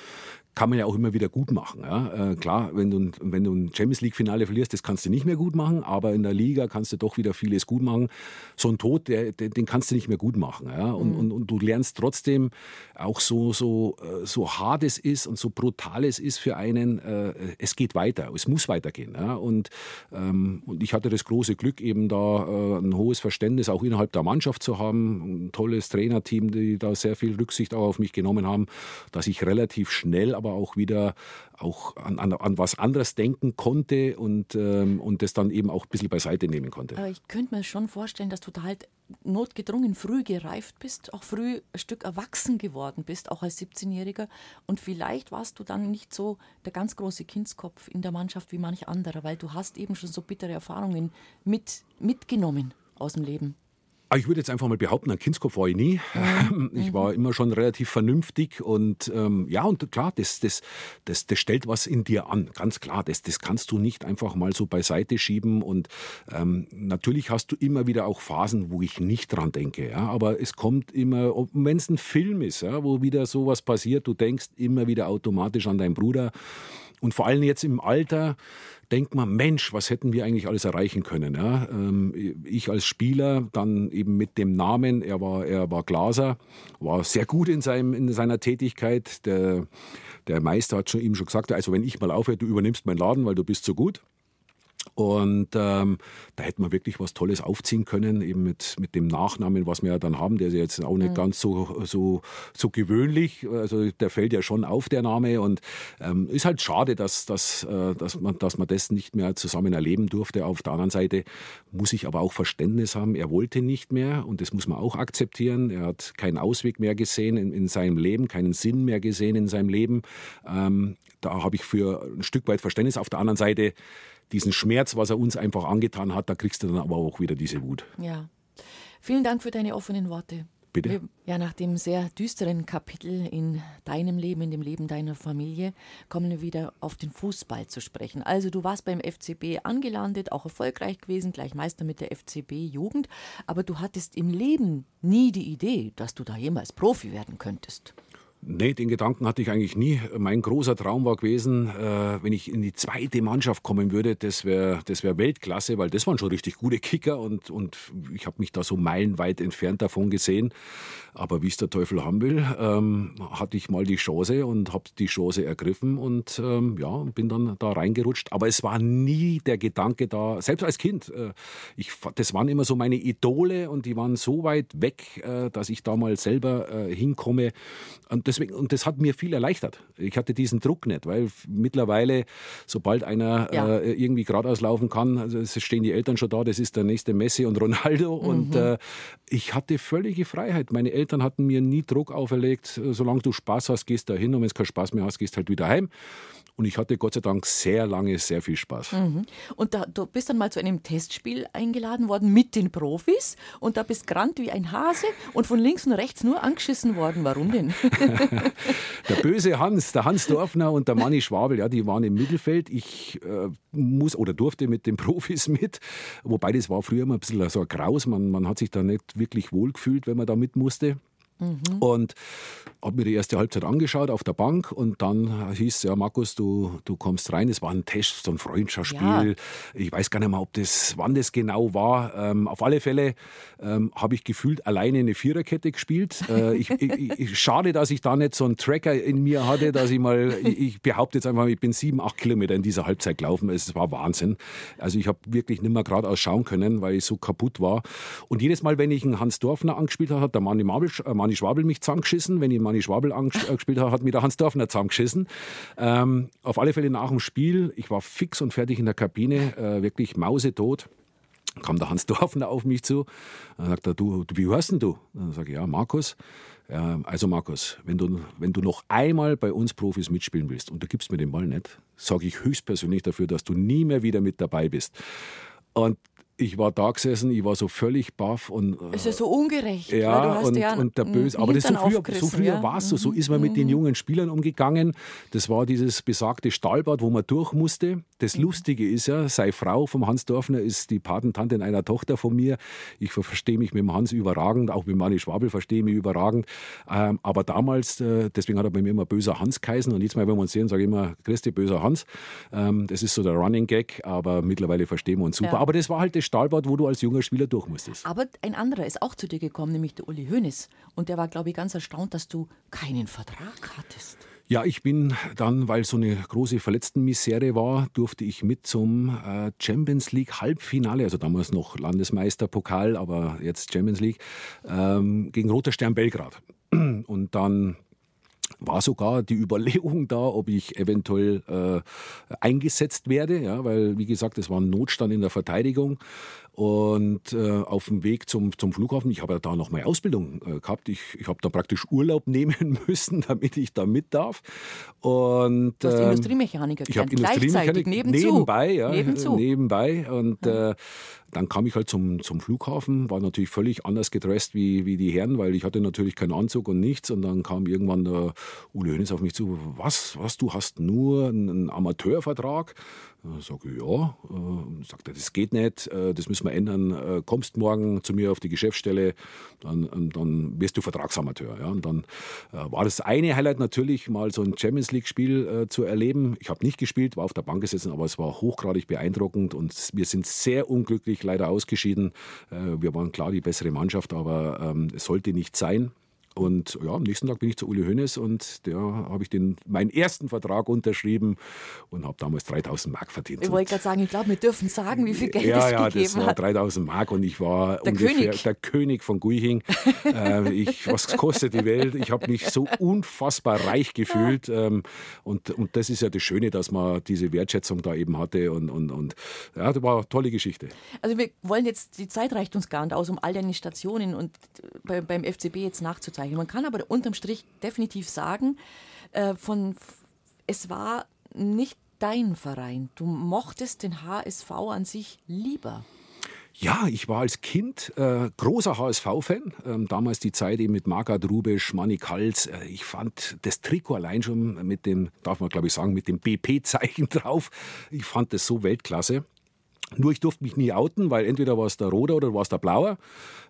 kann man ja auch immer wieder gut machen. Ja? Äh, klar, wenn du, wenn du ein Champions League-Finale verlierst, das kannst du nicht mehr gut machen, aber in der Liga kannst du doch wieder vieles gut machen. So ein Tod, der, der, den kannst du nicht mehr gut machen. Ja? Und, mhm. und, und, du lernst trotzdem auch so, so, äh, so hart es ist und so brutal es ist für einen, äh, es geht weiter, es muss weitergehen. Ja? Und, ähm, und ich hatte das große Glück, eben da äh, ein hohes Verständnis auch innerhalb der Mannschaft zu haben, ein tolles Trainerteam, die da sehr viel Rücksicht auch auf mich genommen haben, dass ich relativ schnell aber auch wieder auch an, an, an was anderes denken konnte und, ähm, und das dann eben auch ein bisschen beiseite nehmen konnte. Aber ich könnte mir schon vorstellen, dass du da halt notgedrungen früh gereift bist, auch früh ein Stück erwachsen geworden bist, auch als 17-Jähriger. Und vielleicht warst du dann nicht so der ganz große Kindskopf in der Mannschaft wie manch anderer, weil du hast eben schon so bittere Erfahrungen mit, mitgenommen aus dem Leben. Ah, ich würde jetzt einfach mal behaupten, ein Kindskopf war ich nie. Mhm. [LAUGHS] Ich war immer schon relativ vernünftig und ähm, ja, und klar, das, das, das, das stellt was in dir an, ganz klar. Das, das kannst du nicht einfach mal so beiseite schieben und ähm, natürlich hast du immer wieder auch Phasen, wo ich nicht dran denke, ja, aber es kommt immer, wenn es ein Film ist, ja, wo wieder sowas passiert, du denkst immer wieder automatisch an deinen Bruder und vor allem jetzt im Alter, denkt man, Mensch, was hätten wir eigentlich alles erreichen können? Ja? Ähm, ich als Spieler, dann eben mit dem Namen, er war, er war Glaser, war sehr gut in, seinem, in seiner Tätigkeit. Der, der Meister hat schon, ihm schon gesagt, also wenn ich mal aufhöre, du übernimmst meinen Laden, weil du bist so gut. Und ähm, da hätte man wirklich was Tolles aufziehen können, eben mit, mit dem Nachnamen, was wir ja dann haben, der ist ja jetzt auch nicht mhm. ganz so, so, so gewöhnlich. Also der fällt ja schon auf, der Name. Und ähm, ist halt schade, dass, dass, äh, dass, man, dass man das nicht mehr zusammen erleben durfte. Auf der anderen Seite muss ich aber auch Verständnis haben, er wollte nicht mehr und das muss man auch akzeptieren. Er hat keinen Ausweg mehr gesehen in, in seinem Leben, keinen Sinn mehr gesehen in seinem Leben. Ähm, da habe ich für ein Stück weit Verständnis. Auf der anderen Seite diesen Schmerz, was er uns einfach angetan hat, da kriegst du dann aber auch wieder diese Wut. Ja. Vielen Dank für deine offenen Worte. Bitte? Ja, nach dem sehr düsteren Kapitel in deinem Leben, in dem Leben deiner Familie, kommen wir wieder auf den Fußball zu sprechen. Also du warst beim FCB angelandet, auch erfolgreich gewesen, gleich Meister mit der FCB Jugend, aber du hattest im Leben nie die Idee, dass du da jemals Profi werden könntest. Nee, den Gedanken hatte ich eigentlich nie. Mein großer Traum war gewesen, äh, wenn ich in die zweite Mannschaft kommen würde, das wäre das wär Weltklasse, weil das waren schon richtig gute Kicker und, und ich habe mich da so meilenweit entfernt davon gesehen. Aber wie es der Teufel haben will, ähm, hatte ich mal die Chance und habe die Chance ergriffen und ähm, ja, bin dann da reingerutscht. Aber es war nie der Gedanke da, selbst als Kind, äh, ich, das waren immer so meine Idole und die waren so weit weg, äh, dass ich da mal selber äh, hinkomme. Und, deswegen, und das hat mir viel erleichtert. Ich hatte diesen Druck nicht, weil mittlerweile, sobald einer ja. äh, irgendwie geradeaus laufen kann, also es stehen die Eltern schon da, das ist der nächste Messi und Ronaldo. Mhm. Und äh, ich hatte völlige Freiheit. Meine Eltern Eltern hatten mir nie Druck auferlegt, äh, solange du Spaß hast, gehst da hin und wenn es keinen Spaß mehr hast, gehst halt wieder heim. Und ich hatte Gott sei Dank sehr lange sehr viel Spaß. Mhm. Und da, du bist dann mal zu einem Testspiel eingeladen worden mit den Profis und da bist gerannt wie ein Hase und von links und rechts nur angeschissen worden. Warum denn? [LAUGHS] [LAUGHS] der böse Hans, der Hans Dorfner und der Manni Schwabel, ja, die waren im Mittelfeld. Ich äh, muss oder durfte mit den Profis mit, wobei das war früher immer ein bisschen so ein Graus. Man, man hat sich da nicht wirklich wohl gefühlt, wenn man da mit musste. Mhm. Und habe mir die erste Halbzeit angeschaut auf der Bank und dann hieß ja, Markus, du, du kommst rein. Es war ein Test, so ein Freundschaftsspiel. Ja. Ich weiß gar nicht mehr, ob das, wann das genau war. Ähm, auf alle Fälle ähm, habe ich gefühlt alleine eine Viererkette gespielt. Äh, [LAUGHS] ich, ich, ich, schade, dass ich da nicht so einen Tracker in mir hatte, dass ich mal, ich, behaupte jetzt einfach, ich bin sieben, acht Kilometer in dieser Halbzeit gelaufen. Es war Wahnsinn. Also ich habe wirklich nicht mehr geradeaus schauen können, weil ich so kaputt war. Und jedes Mal, wenn ich einen Hans Dorfner angespielt habe, hat der Manni Mabel, äh, Manni Schwabel mich zusammengeschissen. Wenn ich Manni Schwabel angespielt habe, hat mich der Hans Dorfner zusammengeschissen. Ähm, auf alle Fälle nach dem Spiel, ich war fix und fertig in der Kabine, äh, wirklich mausetot kam der Hans [LAUGHS] Dorfner auf mich zu. Dann sagt er, du, wie hörst denn du? Dann sage ich, ja, Markus. Ja, also Markus, wenn du, wenn du noch einmal bei uns Profis mitspielen willst und du gibst mir den Ball nicht, sage ich höchstpersönlich dafür, dass du nie mehr wieder mit dabei bist. Und ich war da gesessen, ich war so völlig baff und. Äh, es ist so ungerecht. Ja, und, ja und der Böse. Aber das so früher, so früher ja? war es so. So ist man mit den mhm. jungen Spielern umgegangen. Das war dieses besagte Stahlbad, wo man durch musste. Das mhm. Lustige ist ja, seine Frau vom Hans Dorfner ist die Patentantin einer Tochter von mir. Ich verstehe mich mit dem Hans überragend, auch mit Manni Schwabel verstehe ich mich überragend. Ähm, aber damals, äh, deswegen hat er bei mir immer böser Hans geheißen. Und jetzt mal, wenn wir uns sehen, sage ich immer, Christi, böser Hans. Ähm, das ist so der Running Gag, aber mittlerweile verstehen wir uns super. Ja. Aber das war halt das Stahlbad, wo du als junger Spieler durch musstest. Aber ein anderer ist auch zu dir gekommen, nämlich der Uli Hoeneß. Und der war, glaube ich, ganz erstaunt, dass du keinen Vertrag hattest. Ja, ich bin dann, weil so eine große Verletztenmisere war, durfte ich mit zum äh, Champions League Halbfinale, also damals noch Landesmeisterpokal, aber jetzt Champions League, ähm, gegen Roter Stern Belgrad. [CLEARS THROAT] Und dann war sogar die Überlegung da, ob ich eventuell äh, eingesetzt werde, ja, weil wie gesagt, es war ein Notstand in der Verteidigung und äh, auf dem Weg zum, zum Flughafen, ich habe ja da noch meine Ausbildung äh, gehabt, ich, ich habe da praktisch Urlaub [LAUGHS] nehmen müssen, damit ich da mit darf. Und, du hast ähm, Industriemechaniker ich habe Industriemechanik nebenzu. nebenbei, ja, nebenzu. nebenbei und ja. äh, dann kam ich halt zum, zum Flughafen, war natürlich völlig anders gedresst wie, wie die Herren, weil ich hatte natürlich keinen Anzug und nichts. Und dann kam irgendwann der Uli Hoeneß auf mich zu, was, was, du hast nur einen Amateurvertrag? Sage ich, ja. Äh, sagt er, das geht nicht, äh, das müssen wir ändern. Äh, kommst morgen zu mir auf die Geschäftsstelle, dann, dann wirst du Vertragsamateur. Ja. Und dann war das eine Highlight natürlich, mal so ein Champions League-Spiel zu erleben. Ich habe nicht gespielt, war auf der Bank gesessen, aber es war hochgradig beeindruckend und wir sind sehr unglücklich leider ausgeschieden. Wir waren klar die bessere Mannschaft, aber ähm, es sollte nicht sein. Und ja, am nächsten Tag bin ich zu Uli Hoeneß und der habe ich den, meinen ersten Vertrag unterschrieben und habe damals 3000 Mark verdient. Ich wollte gerade sagen, ich glaube, wir dürfen sagen, wie viel Geld ja, es ja, gegeben hat. Ja, das war 3000 Mark und ich war der ungefähr König. der König von Guiching. [LAUGHS] äh, ich, was kostet die Welt? Ich habe mich so unfassbar reich gefühlt ähm, und, und das ist ja das Schöne, dass man diese Wertschätzung da eben hatte und, und, und ja, das war eine tolle Geschichte. Also wir wollen jetzt, die Zeit reicht uns gar nicht aus, um all deine Stationen und bei, beim FCB jetzt nachzuzeichnen Anführungszeichen. Man kann aber unterm Strich definitiv sagen, äh, von, es war nicht dein Verein. Du mochtest den HSV an sich lieber. Ja, ich war als Kind äh, großer HSV-Fan. Ähm, damals die Zeit eben mit Margaret Rubisch, Manny Kals. Äh, ich fand das Trikot allein schon mit dem, darf man glaube ich sagen, mit dem BP-Zeichen [LAUGHS] drauf. Ich fand das so Weltklasse. Nur ich durfte mich nie outen, weil entweder war es der Roder oder war es der Blauer.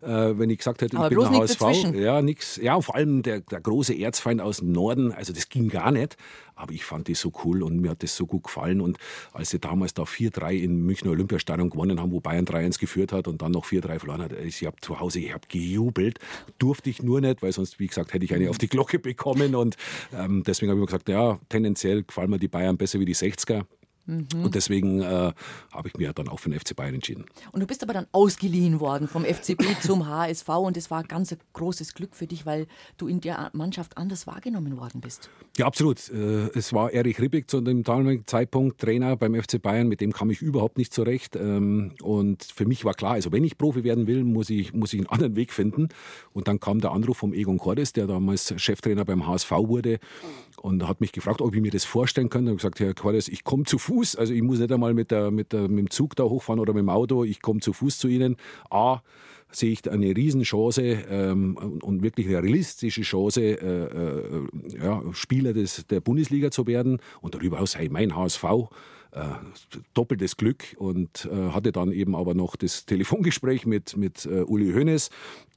Äh, wenn ich gesagt hätte, ich Aber bin der HSV. Dazwischen. Ja, nix. Ja, vor allem der, der große Erzfeind aus dem Norden. Also das ging gar nicht. Aber ich fand die so cool und mir hat das so gut gefallen. Und als sie damals da 4-3 in Münchner Olympiastadion gewonnen haben, wo Bayern 3-1 geführt hat und dann noch 4-3 verloren hat, ich habe zu Hause, ich habe gejubelt. Durfte ich nur nicht, weil sonst, wie gesagt, hätte ich eine auf die Glocke bekommen. Und ähm, deswegen habe ich mir gesagt, ja, tendenziell gefallen mir die Bayern besser wie die 60er. Mhm. Und deswegen äh, habe ich mir dann auch für den FC Bayern entschieden. Und du bist aber dann ausgeliehen worden vom FCB [LAUGHS] zum HSV und das war ganz ein großes Glück für dich, weil du in der Mannschaft anders wahrgenommen worden bist. Ja, absolut. Äh, es war Erich Ribbeck zu dem damaligen Zeitpunkt Trainer beim FC Bayern, mit dem kam ich überhaupt nicht zurecht. Ähm, und für mich war klar, also wenn ich Profi werden will, muss ich, muss ich einen anderen Weg finden. Und dann kam der Anruf vom Egon Cordes, der damals Cheftrainer beim HSV wurde und hat mich gefragt, ob ich mir das vorstellen könnte. Ich gesagt, Herr Cordes, ich komme zu Fuß. Also ich muss nicht einmal mit, der, mit, der, mit dem Zug da hochfahren oder mit dem Auto. Ich komme zu Fuß zu Ihnen. A, sehe ich eine Riesenchance ähm, und wirklich eine realistische Chance, äh, äh, ja, Spieler des, der Bundesliga zu werden. Und darüber hinaus sei mein HSV äh, doppeltes Glück und äh, hatte dann eben aber noch das [LAUGHS] Telefongespräch mit, mit äh, Uli Hoeneß,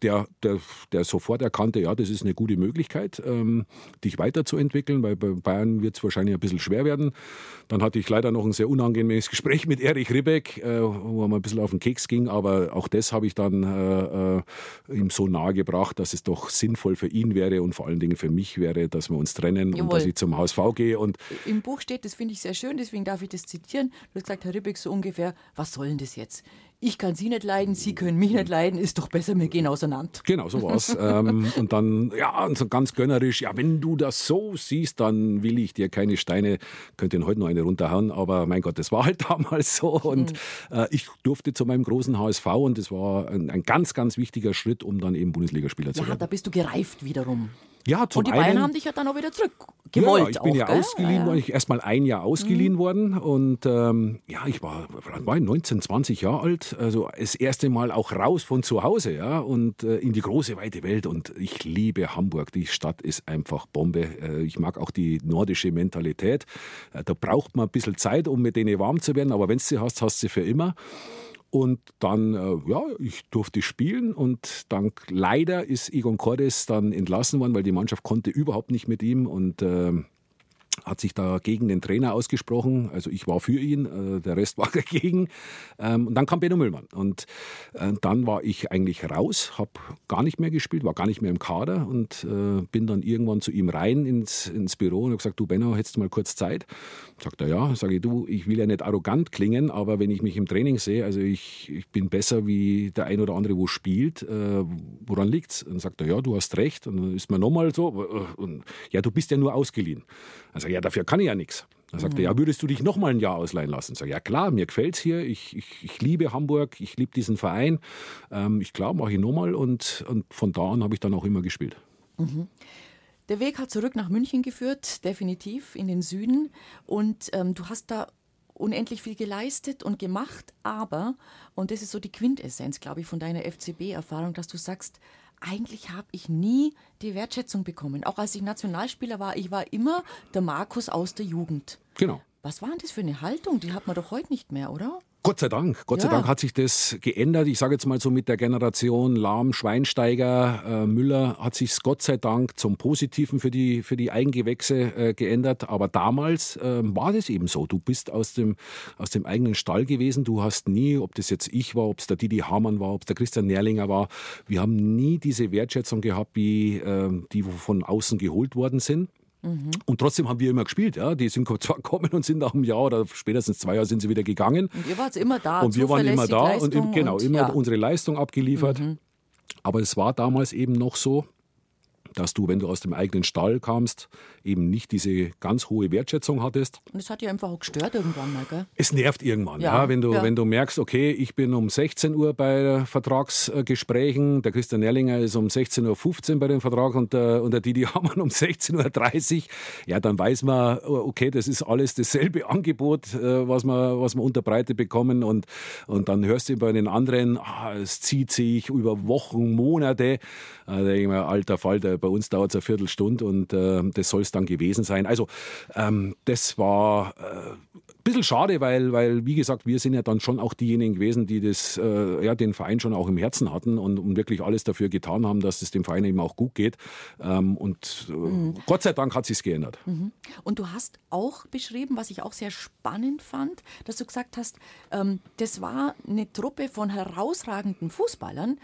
der, der, der sofort erkannte, ja, das ist eine gute Möglichkeit, ähm, dich weiterzuentwickeln, weil bei Bayern wird es wahrscheinlich ein bisschen schwer werden. Dann hatte ich leider noch ein sehr unangenehmes [LAUGHS] Gespräch mit Erich Ribbeck, äh, wo mal ein bisschen auf den Keks ging, aber auch das habe ich dann äh, äh, ihm so nahe gebracht, dass es doch sinnvoll für ihn wäre und vor allen Dingen für mich wäre, dass wir uns trennen Jawohl. und dass ich zum HSV gehe. Und Im Buch steht, das finde ich sehr schön, deswegen darf ich das zitieren. Du hast gesagt, Herr Ribbeck, so ungefähr, was soll denn das jetzt? ich kann Sie nicht leiden, Sie können mich nicht leiden, ist doch besser, wir gehen auseinander. Genau, so war's. [LAUGHS] ähm, und dann, ja, und so ganz gönnerisch, ja, wenn du das so siehst, dann will ich dir keine Steine, könnte Ihnen heute noch eine runterhauen, aber mein Gott, das war halt [LAUGHS] damals so und äh, ich durfte zu meinem großen HSV und das war ein, ein, ganz, ganz wichtiger Schritt, um dann eben Bundesligaspieler zu ja, werden. da bist du gereift wiederum. Ja, zum Und die einen, Bayern haben dich ja dann auch wieder zurückgewollt. Ja, ich bin auch, ja gell? ausgeliehen worden. Ich erst mal ein Jahr ausgeliehen worden und ähm, ja, ich war, war 19, 20 Jahre alt. Also das erste Mal auch raus von zu Hause, ja, und äh, in die große weite Welt. Und ich liebe Hamburg. Die Stadt ist einfach Bombe. Äh, ich mag auch die nordische Mentalität. Äh, da braucht man ein bisschen Zeit, um mit denen warm zu werden. Aber wenn du sie hast, hast du sie für immer. Und dann, äh, ja, ich durfte spielen und dann leider ist Egon Cordes dann entlassen worden, weil die Mannschaft konnte überhaupt nicht mit ihm und äh, hat sich da gegen den Trainer ausgesprochen. Also ich war für ihn, äh, der Rest [LAUGHS] war dagegen. Ähm, und dann kam Benno Müllmann. Und äh, dann war ich eigentlich raus, habe gar nicht mehr gespielt, war gar nicht mehr im Kader und äh, bin dann irgendwann zu ihm rein ins, ins Büro und habe gesagt, du Benno, hättest du mal kurz Zeit? Sagt er, ja. Sage ich, du, ich will ja nicht arrogant klingen, aber wenn ich mich im Training sehe, also ich, ich bin besser wie der ein oder andere, wo spielt, äh, woran liegt's? Und sagt er, ja, du hast recht. Und dann ist man nochmal so, äh, und, ja, du bist ja nur ausgeliehen. Also ja, dafür kann ich ja nichts. Dann sagt er, ja, würdest du dich noch mal ein Jahr ausleihen lassen? Sag, ja klar, mir gefällt's hier, ich, ich, ich liebe Hamburg, ich liebe diesen Verein. Ähm, ich glaube, mache ich nochmal und, und von da an habe ich dann auch immer gespielt. Der Weg hat zurück nach München geführt, definitiv in den Süden. Und ähm, du hast da unendlich viel geleistet und gemacht, aber, und das ist so die Quintessenz, glaube ich, von deiner FCB-Erfahrung, dass du sagst, eigentlich habe ich nie die Wertschätzung bekommen. Auch als ich Nationalspieler war, ich war immer der Markus aus der Jugend. Genau. Was war denn das für eine Haltung? Die hat man doch heute nicht mehr, oder? Gott sei Dank, Gott sei Ja. Dank hat sich das geändert. Ich sage jetzt mal so mit der Generation Lahm, Schweinsteiger, äh, Müller hat sich Gott sei Dank zum Positiven für die, für die Eigengewächse äh, geändert. Aber damals äh, war das eben so. Du bist aus dem, aus dem eigenen Stall gewesen. Du hast nie, ob das jetzt ich war, ob es der Didi Hamann war, ob es der Christian Nährlinger war, wir haben nie diese Wertschätzung gehabt, wie äh, die von außen geholt worden sind. Und trotzdem haben wir immer gespielt. Ja. Die sind zwar [LAUGHS] gekommen und sind nach einem Jahr oder spätestens zwei Jahren sind sie wieder gegangen. Und ihr wart immer da. Und wir waren immer da und zuverlässig, eben, genau, Leistung immer und, ja. Mhm. unsere Leistung abgeliefert. Aber es war damals eben noch so, dass du, wenn du aus dem eigenen Stall kamst, eben nicht diese ganz hohe Wertschätzung hattest. Und das hat ja einfach auch gestört irgendwann mal, gell? Es nervt irgendwann, Ja, ja, wenn, du, ja. wenn du merkst, okay, ich bin um 16 Uhr bei Vertragsgesprächen, der Christian Nerlinger ist um 16.15 Uhr bei dem Vertrag und der, und der Didi [LAUGHS] Hamann um 16.30 Uhr, ja, dann weiß man, okay, das ist alles dasselbe Angebot, äh, was wir, was wir unterbreitet bekommen und, und dann hörst du bei den anderen, ah, es zieht sich über Wochen, Monate, da denke ich mir, alter Falter, bei uns dauert es eine Viertelstunde und äh, das soll es dann gewesen sein. Also ähm, das war äh, ein bisschen schade, weil, weil, wie gesagt, wir sind ja dann schon auch diejenigen gewesen, die das, äh, ja, den Verein schon auch im Herzen hatten und, und wirklich alles dafür getan haben, dass es dem Verein eben auch gut geht. Ähm, und äh, Gott sei Dank hat sich's geändert. Und du hast auch beschrieben, was ich auch sehr spannend fand, dass du gesagt hast, ähm, das war eine Truppe von herausragenden Fußballern,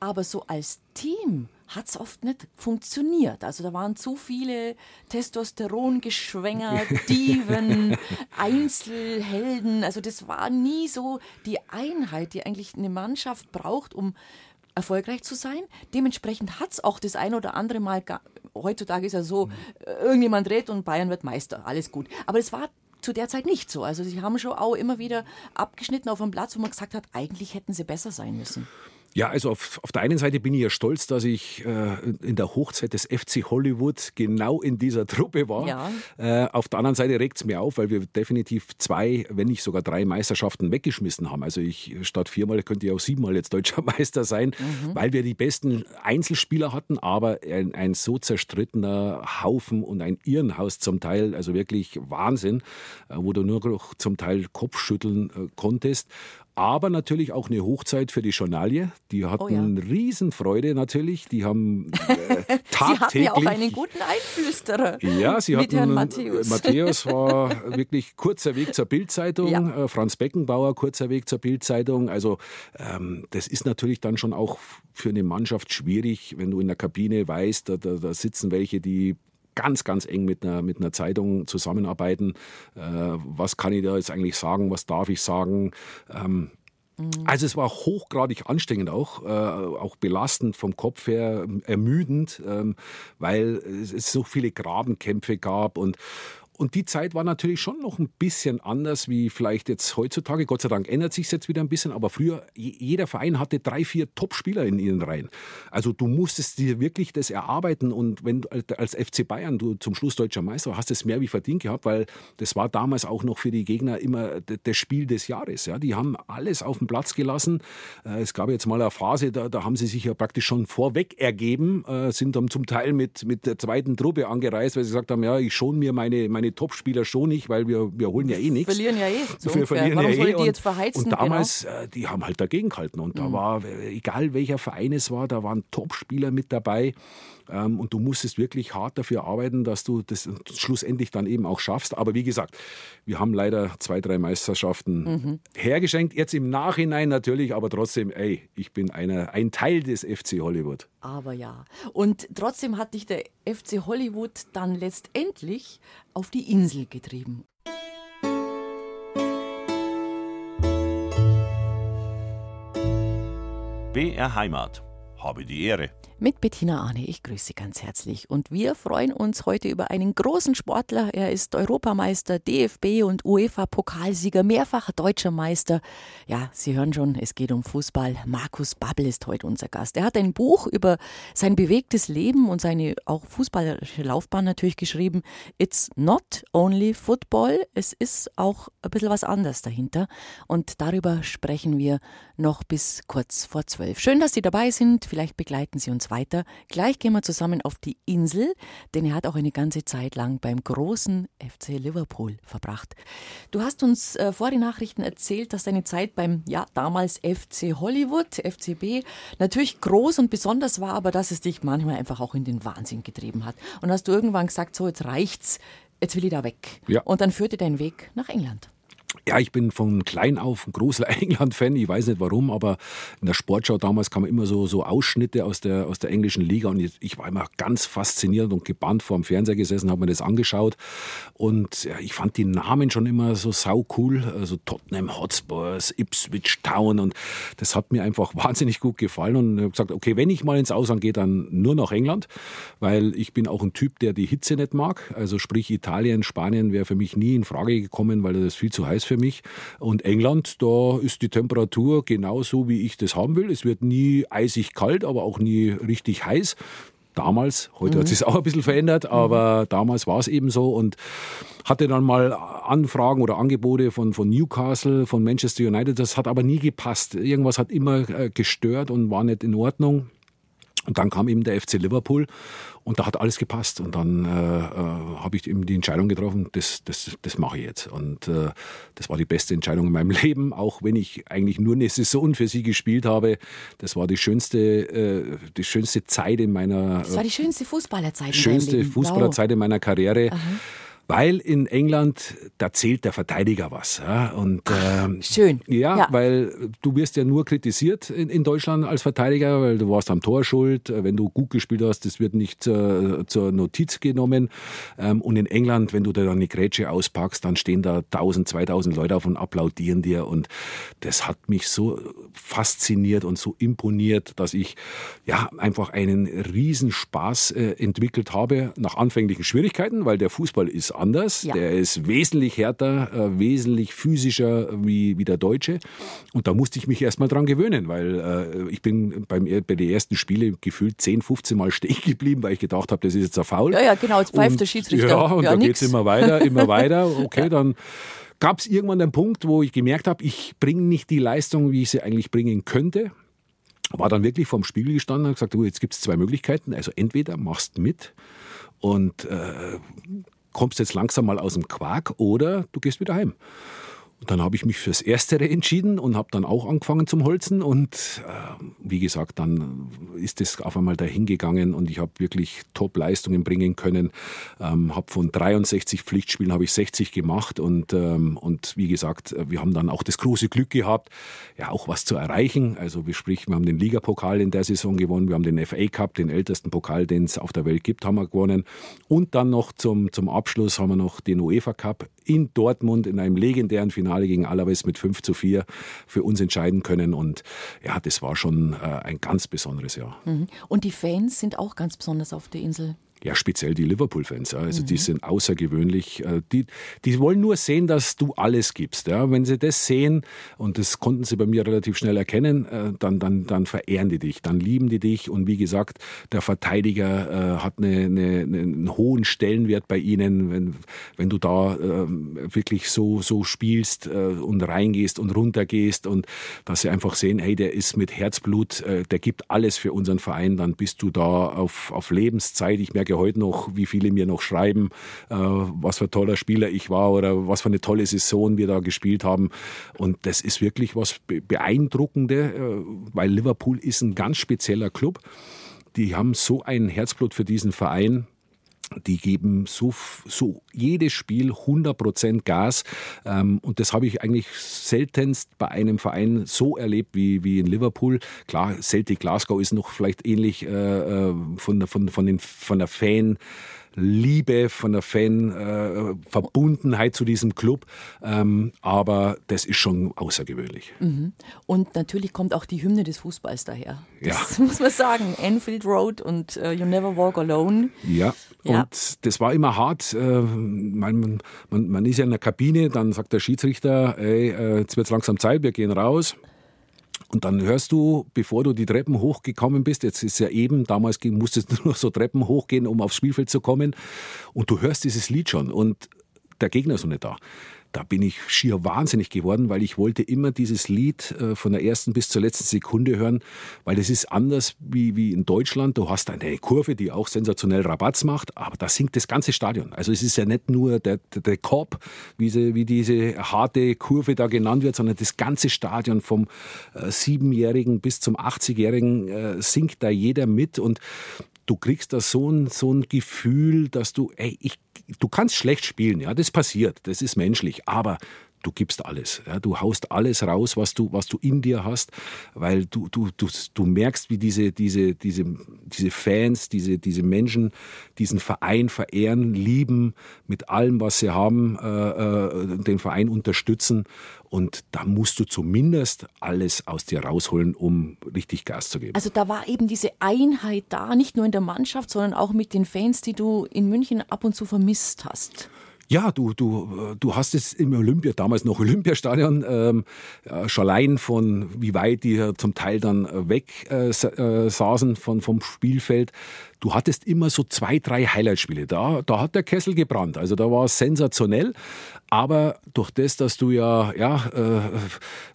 aber so als Team hat es oft nicht funktioniert. Also da waren zu viele Testosterongeschwänger, [LAUGHS] Diven, Einzelhelden. Also das war nie so die Einheit, die eigentlich eine Mannschaft braucht, um erfolgreich zu sein. Dementsprechend hat es auch das ein oder andere Mal, heutzutage ist ja so, äh, irgendjemand redet und Bayern wird Meister, alles gut. Aber es war zu der Zeit nicht so. Also sie haben schon auch immer wieder abgeschnitten auf einem Platz, wo man gesagt hat, eigentlich hätten sie besser sein müssen. Ja, also auf, auf der einen Seite bin ich ja stolz, dass ich äh, in der Hochzeit des FC Hollywood genau in dieser Truppe war. Ja. Äh, auf der anderen Seite regt es mir auf, weil wir definitiv zwei, wenn nicht sogar drei Meisterschaften weggeschmissen haben. Also ich statt viermal könnte ich auch siebenmal jetzt deutscher [LAUGHS] Meister sein, weil wir die besten Einzelspieler hatten, aber ein, ein so zerstrittener Haufen und ein Irrenhaus zum Teil, also wirklich Wahnsinn, äh, wo du nur noch zum Teil Kopfschütteln äh, konntest. Aber natürlich auch eine Hochzeit für die Journalie. Die hatten Oh ja. Riesenfreude natürlich. Die haben äh, [LAUGHS] Sie tagtäglich... hatten ja auch einen guten Einflüsterer Ja, sie mit hatten Herrn Matthäus. Matthäus war [LAUGHS] wirklich kurzer Weg zur Bildzeitung. Ja. Äh, Franz Beckenbauer kurzer Weg zur Bildzeitung. Also ähm, das ist natürlich dann schon auch für eine Mannschaft schwierig, wenn du in der Kabine weißt, da, da, da sitzen welche, die ganz, ganz eng mit einer, mit einer Zeitung zusammenarbeiten. Äh, was kann ich da jetzt eigentlich sagen? Was darf ich sagen? Ähm, also es war hochgradig anstrengend auch, äh, auch belastend vom Kopf her, ermüdend, ähm, weil es, es so viele Grabenkämpfe gab und Und die Zeit war natürlich schon noch ein bisschen anders wie vielleicht jetzt heutzutage. Gott sei Dank ändert sich jetzt wieder ein bisschen, aber früher, jeder Verein hatte drei, vier Top-Spieler in ihren Reihen. Also du musstest dir wirklich das erarbeiten und wenn du als FC Bayern du zum Schluss deutscher Meister hast es mehr wie verdient gehabt, weil das war damals auch noch für die Gegner immer das Spiel des Jahres. Ja, die haben alles auf den Platz gelassen. Äh, es gab jetzt mal eine Phase, da, da haben sie sich ja praktisch schon vorweg ergeben, äh, sind dann zum Teil mit, mit der zweiten Truppe angereist, weil sie gesagt haben, ja, ich schon mir meine, meine Topspieler schon nicht, weil wir, wir holen ja eh nichts. Verlieren ja eh. So wir verlieren Warum ja eh. die jetzt verheizen? Und damals, genau? die haben halt dagegen gehalten. Und da mhm. war, egal welcher Verein es war, da waren Topspieler mit dabei. Ähm, und du musstest wirklich hart dafür arbeiten, dass du das schlussendlich dann eben auch schaffst. Aber wie gesagt, wir haben leider zwei, drei Meisterschaften mhm. hergeschenkt. Jetzt im Nachhinein natürlich, aber trotzdem, ey, ich bin einer, ein Teil des FC Hollywood. Aber ja. Und trotzdem hat dich der FC Hollywood dann letztendlich auf die Insel getrieben. BR Heimat. Habe die Ehre mit Bettina Arne. Ich grüße Sie ganz herzlich. Und wir freuen uns heute über einen großen Sportler. Er ist Europameister, DFB und UEFA-Pokalsieger, mehrfacher deutscher Meister. Ja, Sie hören schon, es geht um Fußball. Markus Babbel ist heute unser Gast. Er hat ein Buch über sein bewegtes Leben und seine auch fußballerische Laufbahn natürlich geschrieben. It's not only football. Es ist auch ein bisschen was anderes dahinter. Und darüber sprechen wir noch bis kurz vor zwölf. Schön, dass Sie dabei sind. Vielleicht begleiten Sie uns weiter. Gleich gehen wir zusammen auf die Insel, denn er hat auch eine ganze Zeit lang beim großen FC Liverpool verbracht. Du hast uns äh, vor den Nachrichten erzählt, dass deine Zeit beim ja damals FC Hollywood, FCB, natürlich groß und besonders war, aber dass es dich manchmal einfach auch in den Wahnsinn getrieben hat. Und hast du irgendwann gesagt, so jetzt reicht's, jetzt will ich da weg. Ja. Und dann führte dein Weg nach England. Ja, ich bin von klein auf ein großer [LAUGHS] England-Fan. Ich weiß nicht warum, aber in der Sportschau damals kamen immer so, so Ausschnitte aus der, aus der englischen Liga und ich, war immer ganz fasziniert und gebannt vor dem Fernseher gesessen, habe mir das angeschaut und ja, ich fand die Namen schon immer so sau cool. Also Tottenham Hotspurs, Ipswich Town und das hat mir einfach [LAUGHS] wahnsinnig gut gefallen und ich habe gesagt, okay, wenn ich mal ins Ausland gehe, dann nur nach England, weil ich bin auch ein Typ, der die Hitze nicht mag. Also sprich Italien, Spanien wäre für mich nie in Frage gekommen, weil das viel zu heiß für mich. Und England, da ist die Temperatur genauso, wie ich das haben will. Es wird nie eisig kalt, aber auch nie richtig heiß damals. Heute mhm. hat sich auch ein bisschen verändert, aber mhm. damals war es eben so und hatte dann mal Anfragen oder Angebote von, von Newcastle, von Manchester United. Das hat aber nie gepasst. Irgendwas hat immer äh, gestört und war nicht in Ordnung. Und dann kam eben der FC Liverpool und da hat alles gepasst. Und dann äh, äh, habe ich eben die Entscheidung getroffen, das, das, das mache ich jetzt. Und äh, das war die beste Entscheidung in meinem [LAUGHS] Leben, auch wenn ich eigentlich nur eine Saison für sie gespielt habe. Das war die schönste, äh, die schönste Zeit in meiner. Das war die schönste Fußballerzeit. Schönste Fußballerzeit in meiner Karriere. Aha weil in England, da zählt der Verteidiger was. Ja? Und, ähm, Schön. Ja, ja, weil du wirst ja nur kritisiert in, in, Deutschland als Verteidiger, weil du warst am Tor schuld. Wenn du gut gespielt hast, das wird nicht äh, zur Notiz genommen. Ähm, und in England, wenn du da eine Grätsche auspackst, dann stehen da 1000, 2000 Leute auf und applaudieren dir. Und das hat mich so fasziniert und so imponiert, dass ich ja einfach einen Riesenspaß äh, entwickelt habe nach anfänglichen Schwierigkeiten, weil der Fußball ist anders. Ja. Der ist wesentlich härter, äh, wesentlich physischer wie, wie der Deutsche. Und da musste ich mich erstmal dran gewöhnen, weil äh, ich bin beim, bei den ersten Spielen gefühlt 10, 15 Mal [LAUGHS] stehen geblieben, weil ich gedacht habe, das ist jetzt ein Foul. Ja, ja, genau, jetzt pfeift und, der Schiedsrichter. Ja, und ja, da geht es immer weiter, immer weiter. [LAUGHS] Okay, ja. dann gab es irgendwann einen Punkt, wo ich gemerkt habe, ich bringe nicht die Leistung, wie ich sie eigentlich bringen könnte. War dann wirklich vorm Spiegel gestanden und gesagt, du, jetzt gibt es zwei Möglichkeiten. Also entweder machst mit und äh, kommst jetzt langsam mal aus dem Quark oder du gehst wieder heim. Und dann habe ich mich fürs Erstere entschieden und habe dann auch angefangen zum Holzen. Und äh, wie gesagt, dann ist es auf einmal dahin gegangen und ich habe wirklich Top-Leistungen bringen können. Ähm, habe von 63 Pflichtspielen habe ich 60 gemacht und, ähm, und wie gesagt, wir haben dann auch das große Glück gehabt, ja auch was zu erreichen. Also wir sprich, wir haben den Ligapokal in der Saison gewonnen, wir haben den FA Cup, den ältesten Pokal, den es auf der Welt gibt, haben wir gewonnen. Und dann noch zum, zum Abschluss haben wir noch den UEFA Cup in Dortmund in einem legendären Finale gegen Alaves mit 5 zu 4 für uns entscheiden können. Und ja, das war schon äh, ein ganz besonderes Jahr. Mhm. Und die Fans sind auch ganz besonders auf der Insel. Ja, speziell die Liverpool-Fans. Ja. Also mhm. die sind außergewöhnlich. Äh, die, die wollen nur sehen, dass du alles gibst. Ja. Wenn sie das sehen, und das konnten sie bei mir relativ schnell erkennen, äh, dann, dann, dann verehren die dich, dann lieben die dich. Und wie gesagt, der Verteidiger äh, hat eine, eine, einen hohen Stellenwert bei ihnen, wenn, wenn du da äh, wirklich so, so spielst äh, und reingehst und runtergehst und dass sie einfach sehen, hey, der ist mit Herzblut, der gibt alles für unseren Verein, dann bist du da auf, auf Lebenszeit. Ich merke heute noch, wie viele mir noch schreiben, äh, was für ein toller Spieler ich war oder was für eine tolle Saison wir da gespielt haben. Und das ist wirklich was Beeindruckende, äh, weil Liverpool ist ein ganz spezieller Club. Die haben so ein Herzblut für diesen Verein die geben so, so jedes Spiel 100% Gas. Ähm, und das habe ich eigentlich seltenst bei einem Verein so erlebt wie, wie in Liverpool. Klar, Celtic Glasgow ist noch vielleicht ähnlich äh, äh von, von, von, den, von der Fan. Liebe, von der Fan-Verbundenheit äh, zu diesem Club. Ähm, aber das ist schon außergewöhnlich. Mhm. Und natürlich kommt auch die Hymne des Fußballs daher. Das ja. [LAUGHS] muss man sagen. Anfield Road und uh, You Never Walk Alone. Ja. ja. und das war immer hart. Äh, man, man, man, ist ja in der Kabine, dann sagt der Schiedsrichter, ey, äh, jetzt wird es langsam Zeit, wir gehen raus. Und dann hörst du, bevor du die Treppen hochgekommen bist, jetzt ist ja eben, damals musstest [LAUGHS] du nur so Treppen hochgehen, um aufs Spielfeld zu kommen, und du hörst dieses Lied schon. Und der Gegner ist noch nicht da da bin ich schier wahnsinnig geworden, weil ich wollte immer dieses Lied äh, von der ersten bis zur letzten Sekunde hören, weil es ist anders wie, wie in Deutschland. Du hast eine Kurve, die auch sensationell Rabatz macht, aber da singt das ganze Stadion. Also es ist ja nicht nur der, der, der Korb, wie, sie, wie diese harte Kurve da genannt wird, sondern das ganze Stadion vom äh, Siebenjährigen bis zum 80-Jährigen äh, singt da jeder mit und du kriegst da so ein, so ein Gefühl, dass du, ey, ich, du kannst schlecht spielen, ja, das passiert, das ist menschlich, aber du gibst alles. Ja, du haust alles raus, was du, was du in dir hast, weil du, du, du, du merkst, wie diese, diese, diese, diese Fans, diese, diese Menschen diesen Verein verehren, lieben, mit allem, was sie haben, äh, äh, den Verein unterstützen. Und da musst du zumindest alles aus dir rausholen, um richtig Gas zu geben. Also da war eben diese Einheit da, nicht nur in der Mannschaft, sondern auch mit den Fans, die du in München ab und zu vermisst hast. Ja, du, du, du hast es im Olympia, damals noch Olympiastadion, ähm, schon allein von wie weit die zum Teil dann weg äh, äh saßen von, vom Spielfeld du hattest immer so zwei, drei Highlightspiele. Da, da hat der Kessel gebrannt. Also da war es sensationell. Aber durch das, dass du ja, ja, äh,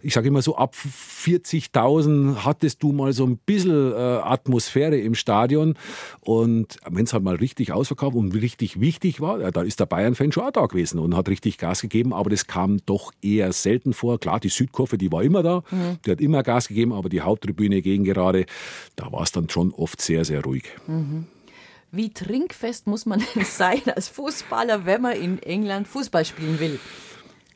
ich sage immer so, ab 40.000 hattest du mal so ein bisschen äh, Atmosphäre im Stadion. Und wenn es halt mal richtig ausverkauft und richtig wichtig war, ja, da ist der Bayern-Fan schon auch da gewesen und hat richtig Gas gegeben. Aber das kam doch eher selten vor. Klar, die Südkurve, die war immer da. Mhm. Die hat immer Gas gegeben. Aber die Haupttribüne gegen gerade, da war es dann schon oft sehr, sehr ruhig. Mhm. Wie trinkfest muss man denn [LAUGHS] sein als Fußballer, wenn man in England Fußball spielen will?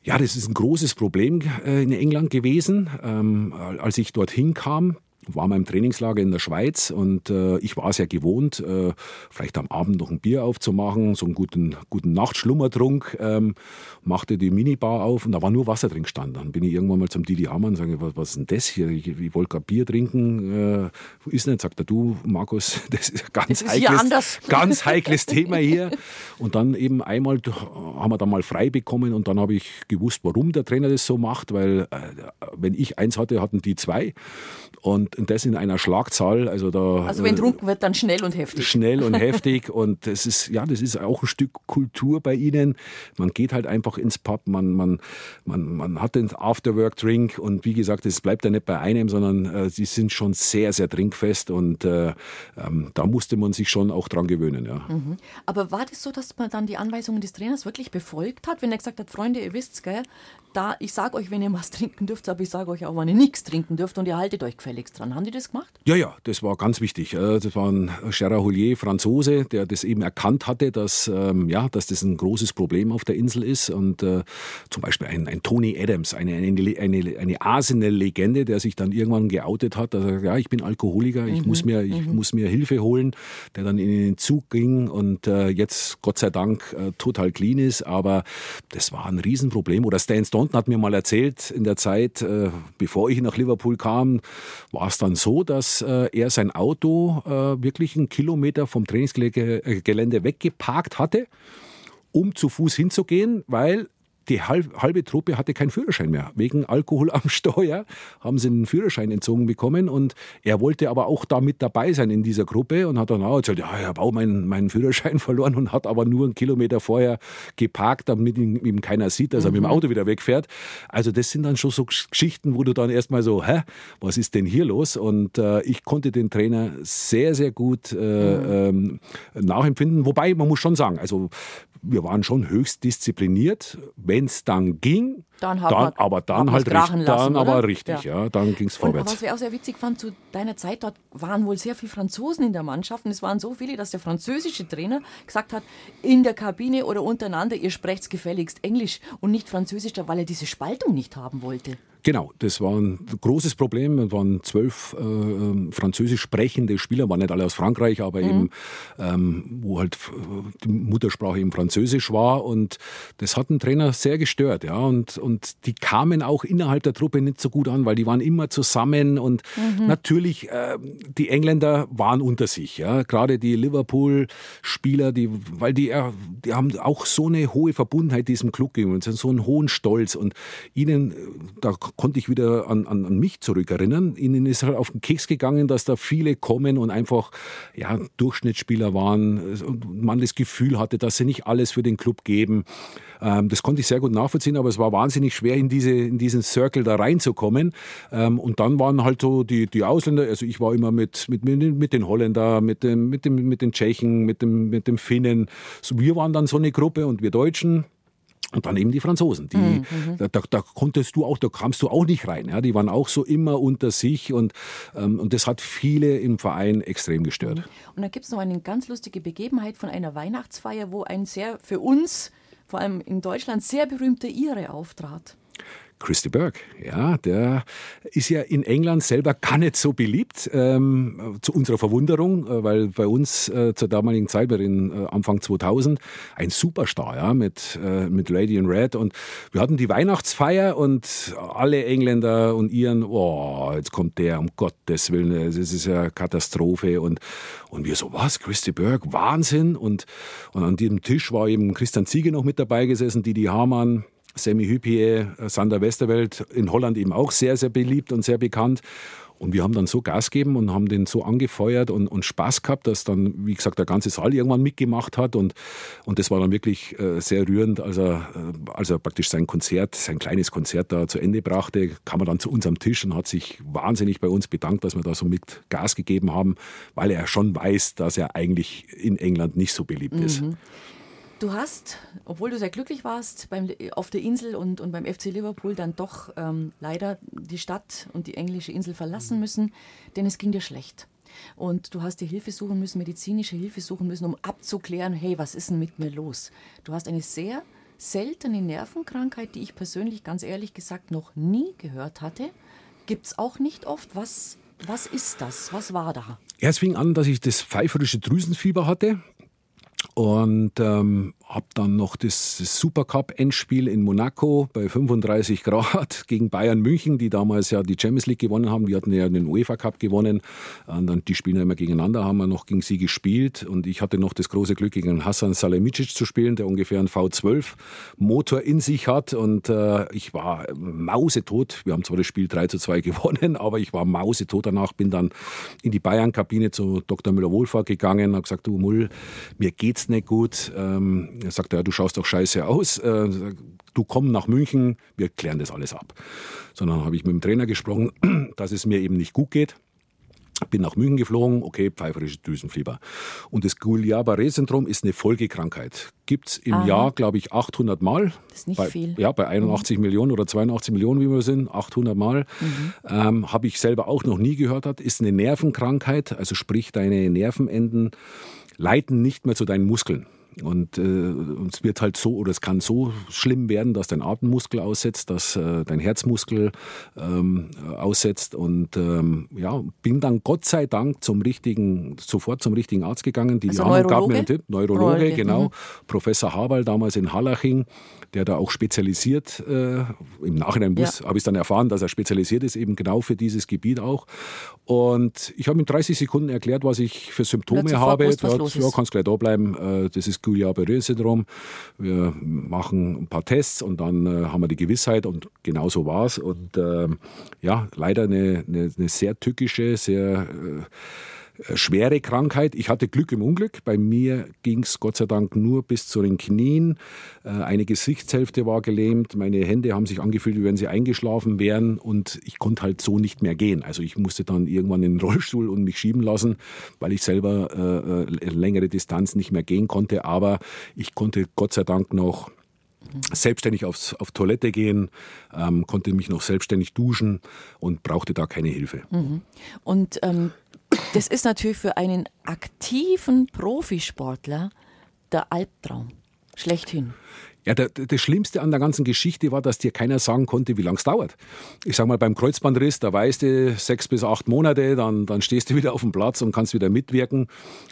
Ja, das ist ein großes Problem äh, in England gewesen. Ähm, als ich dorthin kam, war mal im Trainingslager in der Schweiz und äh, ich war es ja gewohnt, äh, vielleicht am Abend noch ein Bier aufzumachen, so einen guten, guten Nachtschlummertrunk, ähm, machte die Minibar auf und da war nur Wasser drin gestanden. Dann bin ich irgendwann mal zum Didi Hamann und sage, was, was ist denn das hier? Ich, ich wollte gerade Bier trinken. Äh, ist nicht, sagt er, du, Markus, [LAUGHS] das ist ein ganz, heikles, [LAUGHS] ganz heikles Thema hier. Und dann eben einmal haben wir da mal frei bekommen und dann habe ich gewusst, warum der Trainer das so macht, weil äh, wenn ich eins hatte, hatten die zwei. Und, und das in einer Schlagzahl. Also, da, also wenn trunken wird, dann schnell und heftig. Schnell und [LAUGHS] heftig. Und das ist, ja, das ist auch ein Stück Kultur bei ihnen. Man geht halt einfach ins Pub, man, man, man, man hat den Afterwork-Drink und wie gesagt, es bleibt ja nicht bei einem, sondern äh, sie sind schon sehr, sehr trinkfest und äh, ähm, da musste man sich schon auch dran gewöhnen. Ja. Mhm. Aber war das so, dass man dann die Anweisungen des Trainers wirklich befolgt hat, wenn er gesagt hat, Freunde, ihr wisst, gell, da, ich sage euch, wenn ihr was trinken dürft, aber ich sage euch auch, wenn ihr nichts trinken dürft und ihr haltet euch gefälligst dran. Haben die das gemacht? Ja, ja, das war ganz wichtig. Äh, das war ein Gerard Houllier, Franzose, der das eben erkannt hatte, dass, ähm, ja, dass das ein großes Problem auf der Insel ist. Und äh, zum Beispiel ein, ein Tony Adams, eine, eine, eine, eine Arsenal-Legende, der sich dann irgendwann geoutet hat, dass er, ja, ich bin Alkoholiker, ich, mhm. muss, mir, ich mhm. muss mir Hilfe holen, der dann in den Zug ging und äh, jetzt Gott sei Dank äh, total clean ist. Aber das war ein Riesenproblem. Oder Stan Staunton hat mir mal erzählt, in der Zeit, äh, bevor ich nach Liverpool kam, war es dann so, dass äh, er sein Auto äh, wirklich einen Kilometer vom Trainingsgelände weggeparkt hatte, um zu Fuß hinzugehen, weil die halbe Truppe hatte keinen Führerschein mehr. Wegen Alkohol am Steuer haben sie einen Führerschein entzogen bekommen und er wollte aber auch da mit dabei sein in dieser Gruppe und hat dann auch gesagt, ja, ich habe auch meinen, meinen Führerschein [LAUGHS] verloren und hat aber nur einen Kilometer vorher geparkt, damit ihn eben keiner sieht, dass er mhm. mit dem mhm. Auto wieder wegfährt. Also das sind dann schon so Geschichten, wo du dann erstmal so, hä, was ist denn hier los? Und äh, ich konnte den Trainer sehr, sehr gut äh, mhm. ähm, nachempfinden. Wobei, man muss schon sagen, also wir waren schon höchst diszipliniert. Wenn es dann ging, dann, dann aber dann halt richtig, lassen, dann aber richtig, ja, ja dann ging es vorwärts. Und was ich auch sehr witzig fand, zu deiner Zeit dort waren wohl sehr viele Franzosen in der Mannschaft und es waren so viele, dass der französische Trainer gesagt hat, in der Kabine oder untereinander, ihr sprecht gefälligst Englisch und nicht Französisch, weil er diese Spaltung nicht haben wollte. Genau, das war ein großes Problem. Es waren zwölf äh, ähm, französisch sprechende Spieler, waren nicht alle aus Frankreich, aber mhm. eben, ähm, wo halt die Muttersprache eben Französisch war. Und das hat den Trainer sehr gestört. Ja. Und, und die kamen auch innerhalb der Truppe nicht so gut an, weil die waren immer zusammen. Und mhm. natürlich, äh, die Engländer waren unter sich. Ja. Gerade die Liverpool-Spieler, die, weil die, äh, die haben auch so eine hohe Verbundenheit diesem Club gegeben und so einen hohen Stolz. Und ihnen, da konnte ich wieder an, an, an mich zurückerinnern. Ihnen ist halt auf den Keks gegangen, dass da viele kommen und einfach ja, Durchschnittsspieler waren und man das Gefühl hatte, dass sie nicht alles für den Club geben. Ähm, das konnte ich sehr gut nachvollziehen, aber es war wahnsinnig schwer, in, diese, in diesen Circle da reinzukommen. Ähm, und dann waren halt so die, die Ausländer, also ich war immer mit, mit, mit den Holländer, mit, dem, mit, dem, mit den Tschechen, mit dem, mit dem Finnen. So, wir waren dann so eine Gruppe und wir Deutschen, und dann eben die Franzosen, die, mhm, mhm. da, da, da, konntest du auch, da kamst du auch nicht rein. Ja? Die waren auch so immer unter sich und, ähm, und das hat viele im Verein extrem gestört. Mhm. Und da gibt es noch eine ganz lustige Begebenheit von einer Weihnachtsfeier, wo ein sehr für uns, vor allem in Deutschland, sehr berühmter Ire auftrat. Christy Burke, ja, der ist ja in England selber gar nicht so beliebt, ähm, zu unserer Verwunderung, äh, weil bei uns äh, zur damaligen Zeit, bei den äh, Anfang 2000, ein Superstar, ja, mit, äh, mit Lady in Red. Und wir hatten die Weihnachtsfeier und alle Engländer und Iren, oh, jetzt kommt der, um Gottes Willen, das ist ja Katastrophe. Und, und wir so, was, Christy Burke, Wahnsinn. Und, und an diesem Tisch war eben Christian Ziege noch mit dabei gesessen, Didi Hamann, Sammy Hüppier, Sander Westerwelt, in Holland eben auch sehr, sehr beliebt und sehr bekannt. Und wir haben dann so Gas gegeben und haben den so angefeuert und, und Spaß gehabt, dass dann, wie gesagt, der ganze Saal irgendwann mitgemacht hat. Und, und das war dann wirklich äh, sehr rührend, als er, äh, als er praktisch sein Konzert, sein kleines Konzert da zu Ende brachte, kam er dann zu uns am Tisch und hat sich wahnsinnig bei uns bedankt, dass wir da so mit Gas gegeben haben, weil er schon weiß, dass er eigentlich in England nicht so beliebt mhm. ist. Du hast, obwohl du sehr glücklich warst beim, auf der Insel und, und beim FC Liverpool, dann doch ähm, leider die Stadt und die englische Insel verlassen müssen, denn es ging dir schlecht. Und du hast dir Hilfe suchen müssen, medizinische Hilfe suchen müssen, um abzuklären, hey, was ist denn mit mir los? Du hast eine sehr seltene Nervenkrankheit, die ich persönlich ganz ehrlich gesagt noch nie gehört hatte. Gibt es auch nicht oft. Was, was ist das? Was war da? Ja, es fing an, dass ich das pfeiferische Drüsenfieber hatte. Und ähm, habe dann noch das, Supercup-Endspiel in Monaco bei 35 Grad [LAUGHS] gegen Bayern München, die damals ja die Champions League gewonnen haben. Die hatten ja den UEFA Cup gewonnen. Und dann, die spielen ja immer gegeneinander, haben wir noch gegen sie gespielt. Und ich hatte noch das große Glück, gegen Hassan Salihamidzic zu spielen, der ungefähr einen V12-Motor in sich hat. Und äh, ich war mausetot. Wir haben zwar das Spiel 3 zu 2 [LAUGHS] gewonnen, aber ich war mausetot danach. Bin dann in die Bayern-Kabine zu Dr. Müller-Wohlfahrt gegangen, habe gesagt, du Mull, mir geht's nicht gut. Ähm, er sagte, ja, du schaust doch scheiße aus, äh, du komm nach München, wir klären das alles ab. Sondern habe ich mit dem Trainer gesprochen, [CLEARS THROAT] dass es mir eben nicht gut geht. Bin nach München geflogen, okay, pfeiferisches Düsenfieber. Und das Guillain-Barré-Syndrom ist eine Folgekrankheit. Gibt es im Aha. Jahr, glaube ich, 800 Mal. Das ist nicht bei, viel. Ja, bei 81 mhm. Millionen oder 82 Millionen, wie wir sind, 800 Mal. Mhm. Ähm, Habe ich selber auch noch nie gehört. Hat. Ist eine Nervenkrankheit, also sprich, deine Nervenenden leiten nicht mehr zu deinen Muskeln. Und äh, es wird halt so, oder es kann so schlimm werden, dass dein Atemmuskel aussetzt, dass äh, dein Herzmuskel ähm, aussetzt. Und ähm, ja, bin dann Gott sei Dank zum richtigen, sofort zum richtigen Arzt gegangen. Die also Neurologe? gab mir einen Tipp, Neurologe, Neurologe genau. Mhm. Professor Haberl damals in Hallaching, der da auch spezialisiert, äh, im Nachhinein ja. habe ich es dann erfahren, dass er spezialisiert ist, eben genau für dieses Gebiet auch. Und ich habe in 30 Sekunden erklärt, was ich für Symptome habe. Wusst, ja, ja kannst gleich da bleiben. Äh, das ist Guillain-Barré-Syndrom. Wir machen ein paar Tests und dann äh, haben wir die Gewissheit und genau so war es. Und äh, ja, leider eine, eine, eine sehr tückische, sehr äh, schwere Krankheit. Ich hatte Glück im Unglück. Bei mir ging es Gott sei Dank nur bis zu den Knien. Äh, eine Gesichtshälfte war gelähmt. Meine Hände haben sich angefühlt, wie wenn sie eingeschlafen wären. Und ich konnte halt so nicht mehr gehen. Also ich musste dann irgendwann in den Rollstuhl und mich schieben lassen, weil ich selber äh, äh längere Distanz nicht mehr gehen konnte. Aber ich konnte Gott sei Dank noch selbstständig aufs, auf Toilette gehen, ähm, konnte mich noch selbstständig duschen und brauchte da keine Hilfe. Mhm. Und ähm, das ist natürlich für einen aktiven Profisportler der Albtraum. Schlechthin. Ja, der, das Schlimmste an der ganzen Geschichte war, dass dir keiner sagen konnte, wie lange es dauert. Ich sag mal, beim Kreuzbandriss, da weißt du sechs bis acht Monate, dann, dann stehst du [LAUGHS] wieder auf dem Platz und kannst wieder mitwirken.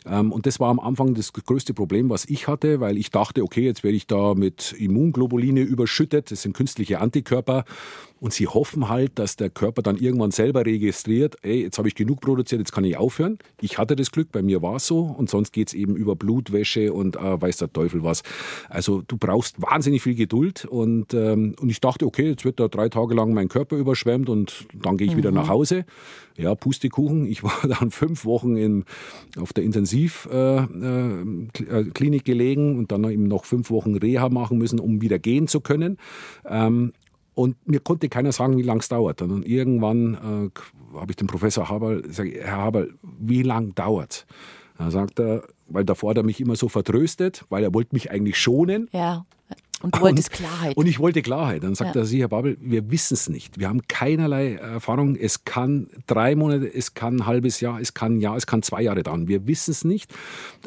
Ähm, und das war am Anfang das größte Problem, was ich hatte, weil ich dachte, okay, jetzt werde ich da mit Immunglobuline überschüttet. Das sind künstliche Antikörper. Und sie hoffen halt, dass der Körper dann irgendwann selber registriert, ey, jetzt habe ich genug produziert, jetzt kann ich aufhören. Ich hatte das Glück, bei mir war es so. Und sonst geht es eben über Blutwäsche und äh, weiß der Teufel was. Also du brauchst wahnsinnig viel Geduld. Und, ähm, und ich dachte, okay, jetzt wird da drei Tage lang mein Körper überschwemmt und dann gehe ich mhm. wieder nach Hause. Ja, Pustekuchen. Ich war [LAUGHS] dann fünf Wochen in, auf der Intensivklinik äh, äh, gelegen und dann eben noch fünf Wochen Reha machen müssen, um wieder gehen zu können. Ähm, und mir konnte keiner sagen, wie lange es dauert. Und irgendwann äh, habe ich den Professor Haberl gesagt, Herr Haberl, wie lange dauert Da sagt er, weil davor hat er mich immer so vertröstet, weil er wollte mich eigentlich schonen. Ja. Und du wolltest Klarheit. Und ich wollte Klarheit. Dann sagt ja. er, Sie, Herr Babel, wir wissen es nicht. Wir haben keinerlei Erfahrung. Es kann drei Monate, es kann ein halbes Jahr, es kann ein Jahr, es kann zwei Jahre dauern. Wir wissen es nicht.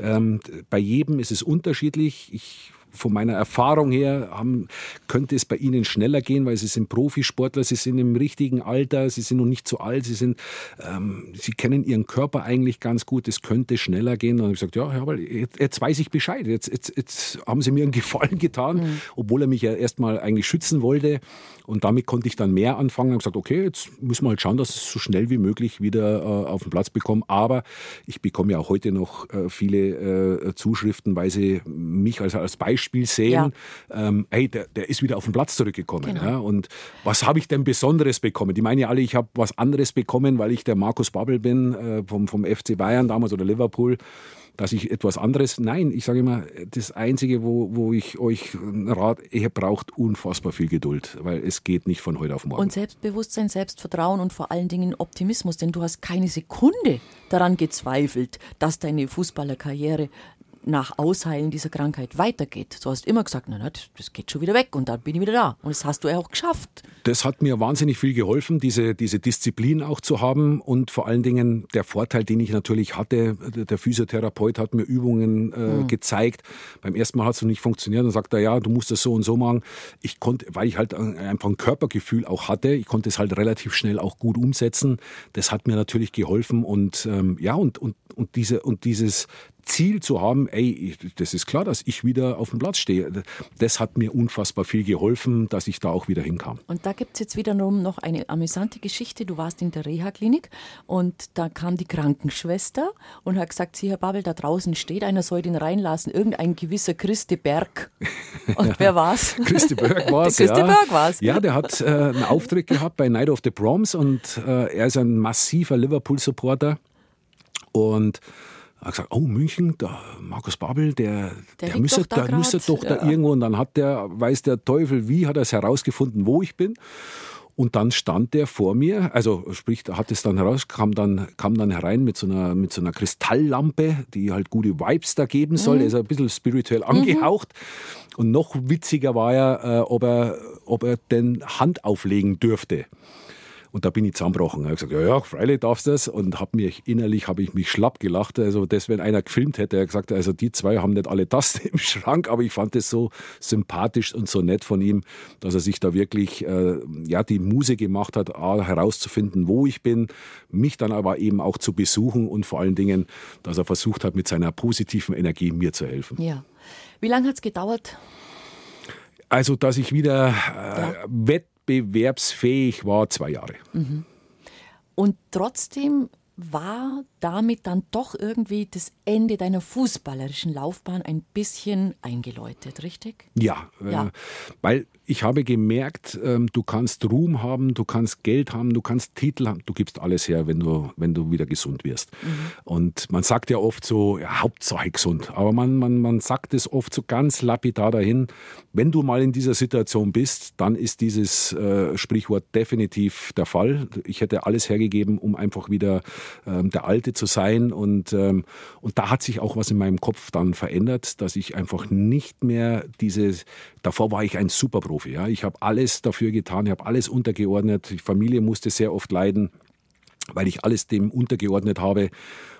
Ähm, bei jedem ist es unterschiedlich. Ich von meiner Erfahrung her haben, könnte es bei Ihnen schneller gehen, weil Sie sind Profisportler, Sie sind im richtigen Alter, Sie sind noch nicht zu alt, Sie sind, ähm, Sie kennen Ihren Körper eigentlich ganz gut, es könnte schneller gehen. Und dann habe ich gesagt, ja, Herr jetzt, jetzt weiß ich Bescheid, jetzt, jetzt, jetzt haben Sie mir einen [LAUGHS] Gefallen getan, mhm. obwohl er mich ja erstmal eigentlich schützen wollte. Und damit konnte ich dann mehr anfangen und gesagt, okay, jetzt müssen wir halt schauen, dass ich es so schnell wie möglich wieder äh, auf den Platz bekomme. Aber ich bekomme ja auch heute noch äh, viele äh, Zuschriften, weil sie mich als, als Beispiel sehen, ja. ähm, hey, der, der ist wieder auf den Platz zurückgekommen. Genau. Ja? Und was habe ich denn Besonderes bekommen? Die meinen ja alle, ich habe was anderes bekommen, weil ich der Markus Babbel bin äh, vom, vom FC Bayern damals oder Liverpool dass ich etwas anderes. Nein, ich sage immer, das Einzige, wo, wo ich euch rate, ihr braucht unfassbar viel Geduld, weil es geht nicht von heute auf morgen. Und Selbstbewusstsein, Selbstvertrauen und vor allen Dingen Optimismus, denn du hast keine Sekunde daran gezweifelt, dass deine Fußballerkarriere nach Ausheilen dieser Krankheit weitergeht. Du hast immer gesagt, na, das geht schon wieder weg und dann bin ich wieder da. Und das hast du ja auch geschafft. Das hat mir wahnsinnig viel geholfen, diese, diese Disziplin auch zu haben und vor allen Dingen der Vorteil, den ich natürlich hatte, der Physiotherapeut hat mir Übungen äh, mhm. gezeigt. Beim ersten Mal hat es noch nicht funktioniert. Dann sagt er, ja, du musst das so und so machen. Ich konnte, weil ich halt einfach ein Körpergefühl auch hatte, ich konnte es halt relativ schnell auch gut umsetzen. Das hat mir natürlich geholfen und ähm, ja, und, und, und, diese, und dieses, Ziel zu haben, ey, das ist klar, dass ich wieder auf dem Platz stehe. Das hat mir unfassbar viel geholfen, dass ich da auch wieder hinkam. Und da gibt es jetzt wiederum noch eine amüsante Geschichte. Du warst in der Reha-Klinik und da kam die Krankenschwester und hat gesagt, Sie, Herr Babel, da draußen steht einer, soll den reinlassen, irgendein gewisser Christi Berg. [LAUGHS] Und wer war's? [LAUGHS] Christi Berg war es, Christi ja. Berg war's. Ja, der hat äh, einen Auftritt gehabt bei Night of the Proms und äh, er ist ein massiver Liverpool-Supporter und er hat gesagt, oh München, der Markus Babel, der, der, der müsste doch, da, der müsste doch ja. da irgendwo. Und dann hat der, weiß der Teufel wie, hat er es herausgefunden, wo ich bin. Und dann stand der vor mir, also sprich, hat es dann heraus, kam dann, kam dann herein mit so, einer, mit so einer Kristalllampe, die halt gute Vibes da geben soll. Mhm. Er ist ein bisschen spirituell mhm. angehaucht. Mhm. Und noch witziger war ja, äh, ob, er, ob er denn Hand auflegen dürfte. Und da bin ich zusammengebrochen. Ich habe gesagt, ja, ja, freilich darfst du das. Und habe mich innerlich, habe ich mich schlapp gelacht. Also das, wenn einer gefilmt hätte, er gesagt, also die zwei haben nicht alle das [LAUGHS] im Schrank, aber ich fand es so sympathisch und so nett von ihm, dass er sich da wirklich äh, ja, die Muse gemacht hat, A, herauszufinden, wo ich bin, mich dann aber eben auch zu besuchen und vor allen Dingen, dass er versucht hat, mit seiner positiven Energie mir zu helfen. Ja. Wie lange hat es gedauert? Also, dass ich wieder äh, ja. Wettbewerbsfähig war, zwei Jahre. Mhm. Und trotzdem war damit dann doch irgendwie das Ende deiner fußballerischen Laufbahn ein bisschen eingeläutet, richtig? Ja, ja. Äh, weil ich habe gemerkt, ähm, du kannst Ruhm haben, du kannst Geld haben, du kannst Titel haben, du gibst alles her, wenn du, wenn du wieder gesund wirst. Mhm. Und man sagt ja oft so, ja, Hauptsache gesund, aber man, man, man sagt es oft so ganz lapidar dahin, wenn du mal in dieser Situation bist, dann ist dieses äh, Sprichwort definitiv der Fall. Ich hätte alles hergegeben, um einfach wieder ähm, der Alte zu sein und, ähm, und da hat sich auch was in meinem Kopf dann verändert, dass ich einfach nicht mehr dieses, davor war ich ein Superprofi, Profi. Ja. Ich habe alles dafür getan, ich habe alles untergeordnet. Die Familie musste sehr oft leiden, weil ich alles dem untergeordnet habe.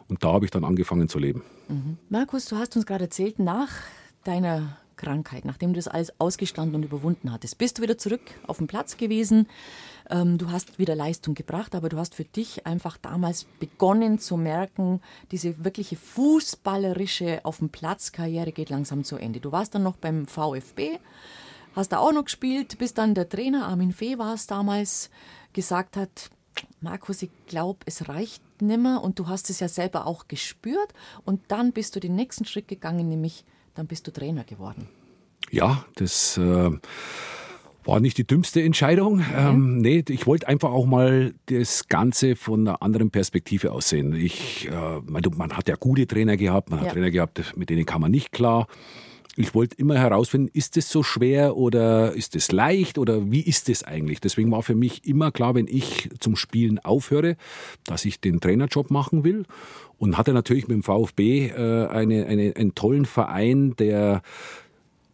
Und da habe ich dann angefangen zu leben. Mhm. Markus, du hast uns gerade erzählt, nach deiner Krankheit, nachdem du das alles ausgestanden und überwunden hattest, bist du wieder zurück auf dem Platz gewesen. Ähm, du hast wieder Leistung gebracht, aber du hast für dich einfach damals begonnen zu merken, diese wirkliche fußballerische auf dem Platz Karriere geht langsam zu Ende. Du warst dann noch beim VfB, hast da auch noch gespielt, bis dann der Trainer Armin Fee war es damals, gesagt hat, Markus, ich glaube, es reicht nimmer und du hast es ja selber auch gespürt und dann bist du den nächsten Schritt gegangen, nämlich dann bist du Trainer geworden. Ja, das äh, war nicht die dümmste Entscheidung. Okay. Ähm, nee, ich wollte einfach auch mal das Ganze von einer anderen Perspektive aussehen. Ich, äh, man hat ja gute Trainer gehabt, man hat ja. Trainer gehabt, mit denen kam man nicht klar ich wollte immer herausfinden, ist es so schwer oder ist es leicht oder wie ist es eigentlich? Deswegen war für mich immer klar, wenn ich zum Spielen aufhöre, dass ich den Trainerjob machen will. Und hatte natürlich mit dem VfB äh, eine, eine, einen tollen Verein, der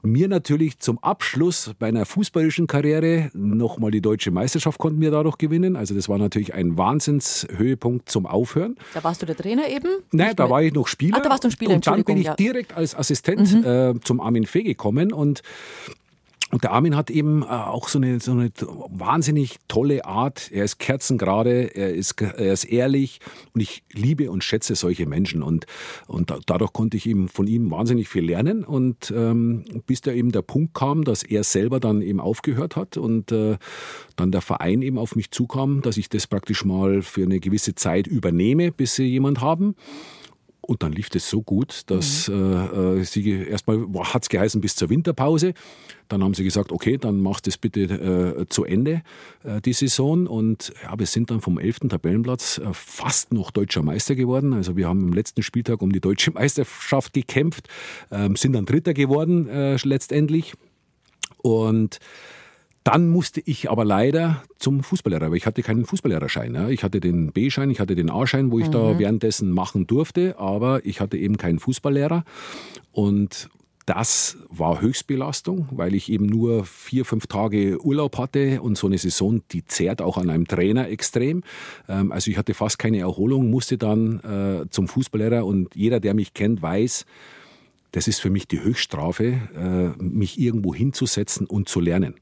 mir natürlich zum Abschluss meiner fußballischen Karriere nochmal die deutsche Meisterschaft konnten wir dadurch gewinnen. Also das war natürlich ein Wahnsinnshöhepunkt zum Aufhören. Da warst du der Trainer eben? Nein, da war ich noch Spieler. Ach, da warst du ein Spieler, Und dann bin ich direkt als Assistent mhm. äh, zum Armin Fee gekommen und und der Armin hat eben äh, auch so eine, so eine wahnsinnig tolle Art. Er ist kerzengerade, er ist, er ist ehrlich und ich liebe und schätze solche Menschen. Und, und dadurch konnte ich eben von ihm wahnsinnig viel lernen. Und ähm, bis da eben der Punkt kam, dass er selber dann eben aufgehört hat und äh, dann der Verein eben auf mich zukam, dass ich das praktisch mal für eine gewisse Zeit übernehme, bis sie jemand haben. Und dann lief das so gut, dass mhm. äh, sie erstmal hat es geheißen bis zur Winterpause. Dann haben sie gesagt, okay, dann machst du es bitte äh, zu Ende, äh, die Saison. Und ja, wir sind dann vom 11. Tabellenplatz äh, fast noch deutscher Meister geworden. Also wir haben im letzten Spieltag um die deutsche [LAUGHS] Meisterschaft gekämpft, ähm, sind dann Dritter geworden äh, letztendlich. Und dann musste ich aber leider zum Fußballlehrer, weil ich hatte keinen Fußballlehrerschein. Ja. Ich hatte den B-Schein, ich hatte den A-Schein, wo ich mhm. da währenddessen machen durfte, aber ich hatte eben keinen Fußballlehrer. Und das war Höchstbelastung, weil ich eben nur vier, fünf Tage Urlaub hatte und so eine Saison, die zehrt auch an einem Trainer extrem. Ähm, also ich hatte fast keine Erholung, musste dann äh, zum Fußballlehrer und jeder, der mich kennt, weiß, das ist für mich die Höchststrafe, äh, mich irgendwo hinzusetzen und zu lernen.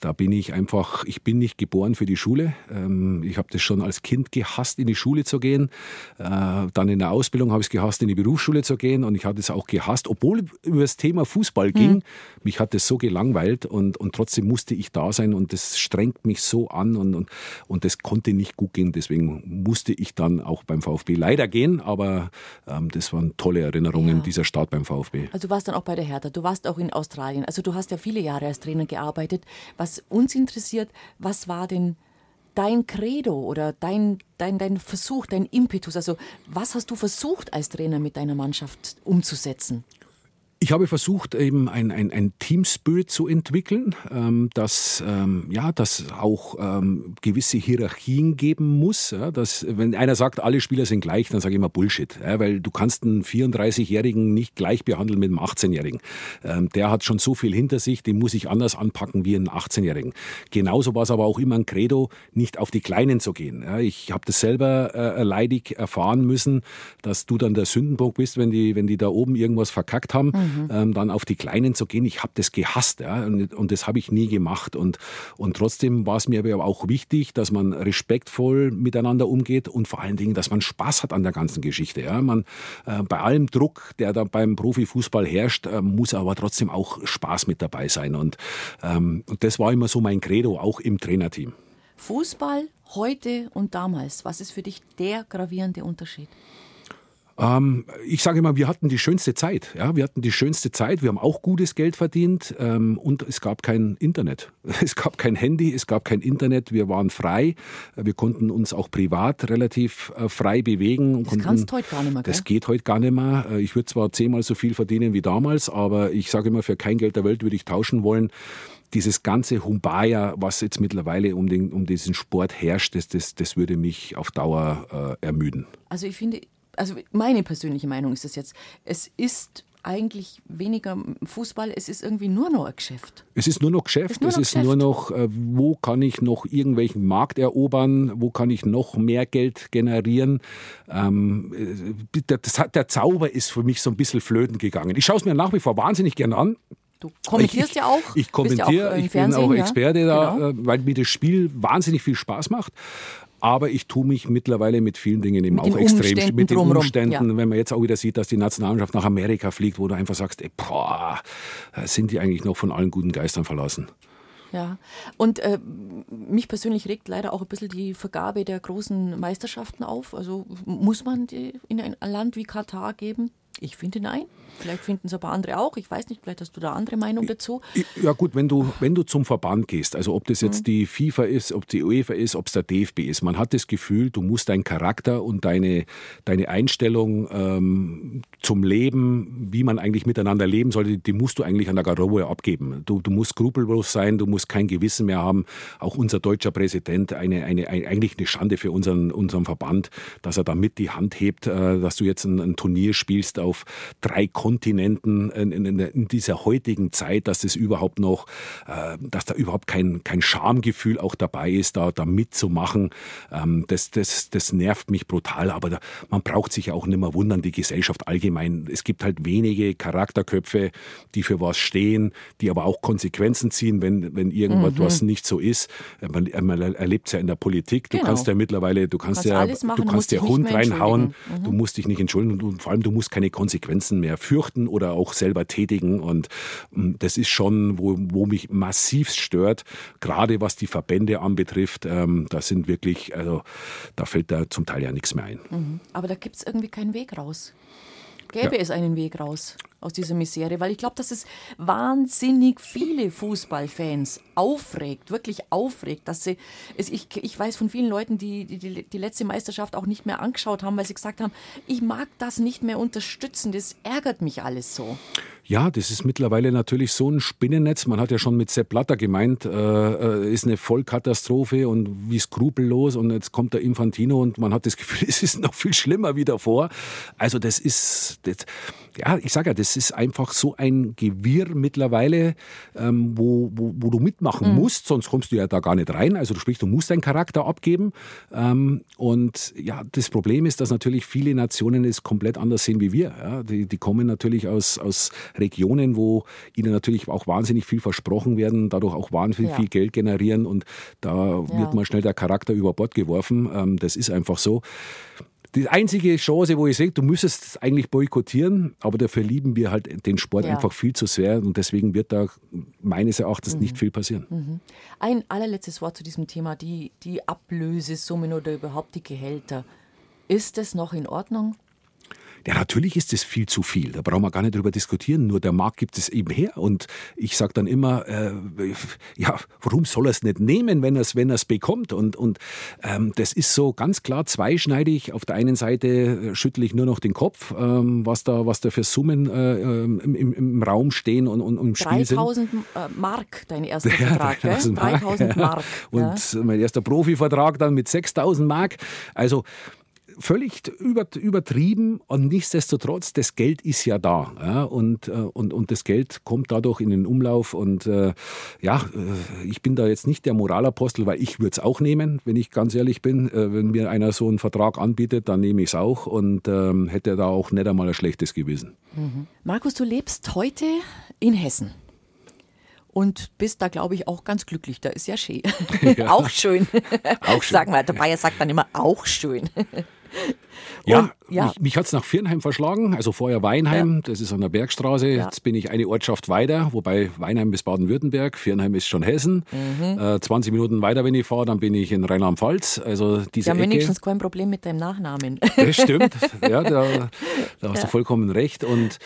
Da bin ich einfach, ich bin nicht geboren für die Schule. Ähm, ich habe das schon als Kind gehasst, in die Schule zu gehen. Äh, dann in der Ausbildung habe ich es gehasst, in die Berufsschule zu gehen. Und ich hatte es auch gehasst, obwohl über das Thema Fußball ging. Mhm. Mich hat es so gelangweilt und, und trotzdem musste ich da sein. Und das strengt mich so an und, und, und das konnte nicht gut gehen. Deswegen musste ich dann auch beim VfB leider gehen. Aber ähm, das waren tolle Erinnerungen, ja. dieser Start beim VfB. Also du warst dann auch bei der Hertha, du warst auch in Australien. Also du hast ja viele Jahre als Trainer gearbeitet. Was was uns interessiert, was war denn dein Credo oder dein, dein, dein Versuch, dein Impetus? Also was hast du versucht als Trainer mit deiner Mannschaft umzusetzen? Ich habe versucht, eben ein, ein, ein Teamspirit zu entwickeln, ähm, dass, ähm, ja, dass auch ähm, gewisse Hierarchien geben muss. Ja, dass, wenn einer sagt, alle Spieler sind gleich, dann sage ich immer Bullshit, ja, weil du kannst einen 34-Jährigen nicht gleich behandeln mit einem 18-Jährigen. Ähm, der hat schon so viel hinter sich, den muss ich anders anpacken wie einen 18-Jährigen. Genauso war es aber auch immer ein Credo, nicht auf die Kleinen zu gehen. Ja, ich habe das selber äh, leidig erfahren müssen, dass du dann der Sündenbock bist, wenn die, wenn die da oben irgendwas verkackt haben. Mhm mhm. ähm, dann auf die Kleinen zu gehen. Ich habe das gehasst ja, und, und das habe ich nie gemacht. Und, und trotzdem war es mir aber auch wichtig, dass man respektvoll miteinander umgeht und vor allen Dingen, dass man Spaß hat an der ganzen Geschichte. Ja. Man, äh, bei allem Druck, der da beim Profifußball herrscht, äh, muss aber trotzdem auch Spaß mit dabei sein. Und, ähm, und das war immer so mein Credo, auch im Trainerteam. Fußball heute und damals, was ist für dich der gravierende Unterschied? Ähm, ich sage immer, wir hatten die schönste Zeit. Ja, wir hatten die schönste Zeit. Wir haben auch gutes Geld verdient ähm, und es gab kein Internet. [LAUGHS] Es gab kein Handy, es gab kein Internet. Wir waren frei. Wir konnten uns auch privat relativ äh, frei bewegen. Das kannst du heute gar nicht mehr. Gell? Das geht heute gar nicht mehr. Äh, ich würde zwar zehnmal so viel verdienen wie damals, aber ich sage immer, für kein Geld der Welt würde ich tauschen wollen dieses ganze Humbaya, was jetzt mittlerweile um, den, um diesen Sport herrscht, das, das, das würde mich auf Dauer äh, ermüden. Also ich finde, also meine persönliche Meinung ist das jetzt, es ist eigentlich weniger Fußball, es ist irgendwie nur noch ein Geschäft. Es ist nur noch Geschäft, es ist nur noch, es ist nur noch äh, wo kann ich noch irgendwelchen Markt erobern, wo kann ich noch mehr Geld generieren. Ähm, äh, der, der, Zauber ist für mich so ein bisschen flöten gegangen. Ich schaue es mir nach wie vor wahnsinnig gern an. Du kommentierst ich, ja auch. Ich kommentiere, ja ich bin auch Experte ja? da, genau. Äh, weil mir das Spiel wahnsinnig viel Spaß macht. Aber ich tue mich mittlerweile mit vielen Dingen eben mit auch extrem mit den Umständen. Ja. Wenn man jetzt auch wieder sieht, dass die Nationalmannschaft nach Amerika fliegt, wo du einfach sagst, ey, boah, sind die eigentlich noch von allen guten Geistern verlassen? Ja, und äh, mich persönlich regt leider auch ein bisschen die Vergabe der großen Meisterschaften auf. Also muss man die in ein Land wie Katar geben? Ich finde nein. Vielleicht finden es aber andere auch. Ich weiß nicht, vielleicht hast du da andere Meinung dazu. Ja gut, wenn du, wenn du zum Verband gehst, also ob das jetzt mhm. die FIFA ist, ob die UEFA ist, ob es der DFB ist, man hat das Gefühl, du musst deinen Charakter und deine, deine Einstellung ähm, zum Leben, wie man eigentlich miteinander leben sollte, die musst du eigentlich an der Garderobe abgeben. Du, du musst skrupellos sein, du musst kein Gewissen mehr haben. Auch unser deutscher Präsident, eine, eine, eine eigentlich eine Schande für unseren, unseren Verband, dass er da mit die Hand hebt, äh, dass du jetzt ein, ein Turnier spielst auf drei Kontinenten in, in, in, dieser heutigen Zeit, dass das überhaupt noch, äh, dass da überhaupt kein, kein Schamgefühl auch dabei ist, da, da mitzumachen. Ähm, das, das, das nervt mich brutal, aber da, man braucht sich auch nicht mehr wundern, die Gesellschaft allgemein. Es gibt halt wenige Charakterköpfe, die für was stehen, die aber auch Konsequenzen ziehen, wenn, wenn irgendwas mhm. nicht so ist. Man, man erlebt es ja in der Politik. Du genau. kannst ja mittlerweile, du kannst, kannst ja, machen, du kannst ja Hund reinhauen, mhm. du musst dich nicht entschuldigen und vor allem du musst keine Konsequenzen mehr fürchten oder auch selber tätigen. Und hm, das ist schon, wo, wo mich massiv stört, gerade was die Verbände anbetrifft. Ähm, da sind wirklich, also da fällt da zum Teil ja nichts mehr ein. Mhm. Aber da gibt es irgendwie keinen Weg raus. Gäbe ja. es einen Weg raus aus dieser Misere? Weil ich glaube, dass es wahnsinnig viele Fußballfans aufregt, wirklich aufregt, dass sie, es, ich, ich weiß von vielen Leuten, die, die die letzte Meisterschaft auch nicht mehr angeschaut haben, weil sie gesagt haben, ich mag das nicht mehr unterstützen, das ärgert mich alles so. Ja, das ist mittlerweile natürlich so ein Spinnennetz. Man hat ja schon mit Sepp Blatter gemeint, äh, äh, ist eine Vollkatastrophe und wie skrupellos und jetzt kommt der Infantino und man hat das Gefühl, [LAUGHS] es ist noch viel schlimmer wie davor. Also das ist, das, ja, ich sage ja, das ist einfach so ein Gewirr mittlerweile, ähm, wo, wo, wo, du mitmachen mhm. musst, sonst kommst du ja da gar nicht rein. Also du sprichst, du musst deinen Charakter abgeben. Ähm, und ja, das Problem ist, dass natürlich viele Nationen es komplett anders sehen wie wir. Ja, die, die kommen natürlich aus, aus Regionen, wo ihnen natürlich auch wahnsinnig viel versprochen werden, dadurch auch wahnsinnig ja. viel Geld generieren und da ja. wird mal schnell der Charakter über Bord geworfen. Ähm, das ist einfach so die einzige Chance, wo ich sehe, du müsstest es eigentlich boykottieren, aber dafür lieben wir halt den Sport ja. einfach viel zu sehr und deswegen wird da meines Erachtens mhm. nicht viel passieren. Mhm. Ein allerletztes Wort zu diesem Thema, die, die Ablösesummen oder überhaupt die Gehälter. Ist das noch in Ordnung? Ja, natürlich ist es viel zu viel. Da brauchen wir gar nicht drüber diskutieren. Nur der Markt gibt es eben her. Und ich sage dann immer, äh, ja, warum soll er es nicht nehmen, wenn er es wenn bekommt? Und, und ähm, das ist so ganz klar zweischneidig. Auf der einen Seite äh, schüttle ich nur noch den Kopf, ähm, was, da, was da für Summen äh, ähm, im, im, im, Raum stehen und, und, und im Spiel 3000 sind. Äh, Mark, dein erster [LAUGHS] ja, Vertrag. 3000 Mark. 3000 Mark. Und ja. mein erster Profivertrag dann mit 6000 Mark. Also völlig übertrieben und nichtsdestotrotz, das Geld ist ja da. Ja, und, äh, und, und das Geld kommt dadurch in den Umlauf. Und äh, ja, äh, ich bin da jetzt nicht der Moralapostel, weil ich würde es auch nehmen, wenn ich ganz ehrlich bin. Äh, wenn mir einer so einen Vertrag anbietet, dann nehme ich es auch und ähm, hätte da auch nicht einmal ein schlechtes Gewissen. Mhm. Markus, du lebst heute in Hessen und bist da, glaube ich, auch ganz glücklich. Da ist ja schön. [LAUGHS] Ja. auch schön. Auch schön. Sagen wir, der Bayer sagt dann immer auch schön. Ja, ja. mich, mich hat es nach Viernheim verschlagen, also vorher Weinheim, ja. das ist an der Bergstraße. Ja. Jetzt bin ich eine Ortschaft weiter, wobei Weinheim ist Baden-Württemberg, Viernheim ist schon Hessen. Mhm. Äh, 20 Minuten weiter, wenn ich fahre, dann bin ich in Rheinland-Pfalz. Also diese ja, Ecke. wenigstens kein Problem mit deinem Nachnamen. Das stimmt, [LAUGHS] ja, da, da hast du vollkommen recht. Und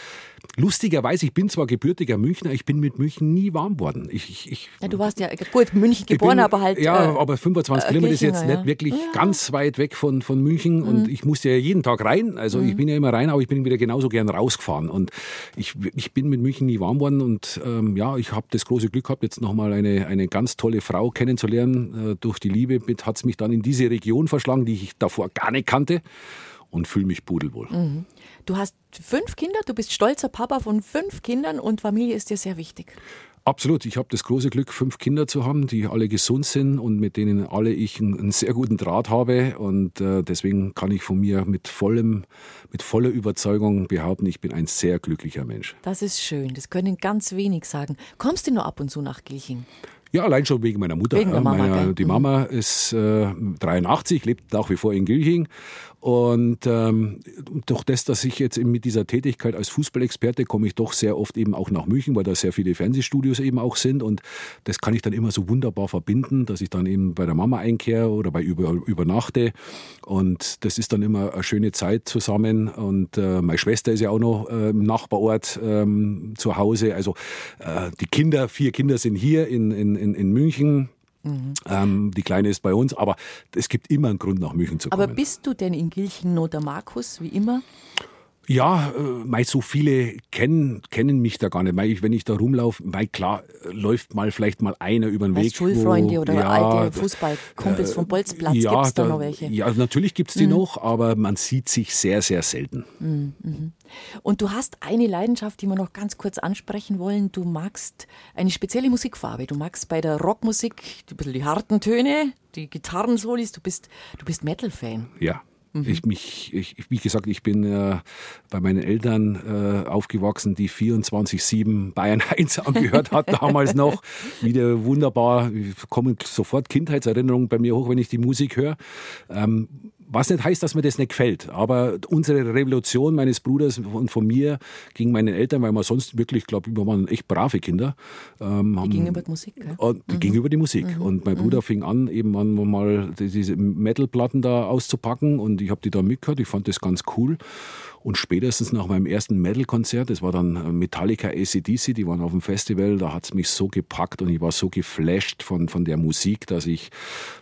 Lustigerweise, ich bin zwar gebürtiger Münchner, ich bin mit München nie warm worden. Ich, ich, ich ja, du warst ja gut München geboren, bin, aber halt. Ja, äh, aber 25 äh, Kilometer ist jetzt ja. nicht wirklich ja. ganz weit weg von, von München mhm. und ich musste ja jeden Tag rein. Also mhm. ich bin ja immer rein, aber ich bin wieder genauso gern rausgefahren. Und ich, ich bin mit München nie warm worden und ähm, ja, ich habe das große Glück gehabt, jetzt nochmal eine, eine ganz tolle Frau kennenzulernen. Äh, durch die Liebe hat es mich dann in diese Region verschlagen, die ich davor gar nicht kannte und fühle mich pudelwohl. Mhm. Du hast fünf Kinder, du bist stolzer Papa von fünf Kindern und Familie ist dir sehr wichtig. Absolut. Ich habe das große Glück, fünf Kinder zu haben, die alle gesund sind und mit denen alle ich einen, sehr guten Draht habe. Und äh, deswegen kann ich von mir mit, vollem, mit voller Überzeugung behaupten, ich bin ein sehr glücklicher Mensch. Das ist schön. Das können ganz wenig sagen. Kommst du nur ab und zu nach Gilching? Ja, allein schon wegen meiner Mutter. Wegen Mama, Meine, die Mama mhm. ist äh, 83, lebt nach wie vor in Gilching und ähm, durch das, dass ich jetzt eben mit dieser Tätigkeit als Fußballexperte komme ich doch sehr oft eben auch nach München, weil da sehr viele Fernsehstudios eben auch sind. Und das kann ich dann immer so wunderbar verbinden, dass ich dann eben bei der Mama einkehre oder bei über, übernachte. Und das ist dann immer eine schöne Zeit zusammen. Und äh, meine Schwester ist ja auch noch äh, im Nachbarort ähm, zu Hause. Also äh, die Kinder, vier Kinder sind hier in, in, in, in München. Mhm. Ähm, die Kleine ist bei uns, aber es gibt immer einen Grund, nach München zu kommen. Aber bist du denn in Gilchen nur der Markus, wie immer? Ja, äh, so viele kennen, kennen mich da gar nicht. Mei, wenn ich da rumlaufe, mei, klar, läuft mal vielleicht mal einer über den Weg. Schulfreunde wo, oder ja, alte Fußballkumpels äh, vom Bolzplatz, ja, gibt es da, da, noch welche? Ja, natürlich gibt es die mhm. noch, aber man sieht sich sehr, sehr selten. Mhm, mhm. Und du hast eine Leidenschaft, die wir noch ganz kurz ansprechen wollen. Du magst eine spezielle Musikfarbe. Du magst bei der Rockmusik ein bisschen die harten Töne, die Gitarrensolis. Du bist, du bist Metal-Fan. Ja. Mhm. Ich mich, ich, wie gesagt, ich bin äh, bei meinen Eltern äh, aufgewachsen, die 24-7 Bayern [LAUGHS] 1 angehört hat, damals noch. Wieder wunderbar, kommen sofort Kindheitserinnerungen bei mir hoch, wenn ich die Musik höre. Ähm, was nicht heißt, dass mir das nicht gefällt. Aber unsere Revolution meines Bruders und von mir gegen meine Eltern, weil wir sonst wirklich, glaube ich, wir waren echt brave Kinder. Ähm, die gegenüber die Musik, gell? Die mhm. Gegenüber die Musik. Mhm. Und mein Bruder mhm. fing an, eben mal diese Metalplatten da auszupacken und ich habe die da mitgehört. Ich fand das ganz cool. Und spätestens nach meinem ersten Metal-Konzert, das war dann äh, Metallica ACDC, die waren auf dem Festival, da hat es mich so gepackt und ich war so geflasht von, von der Musik, dass ich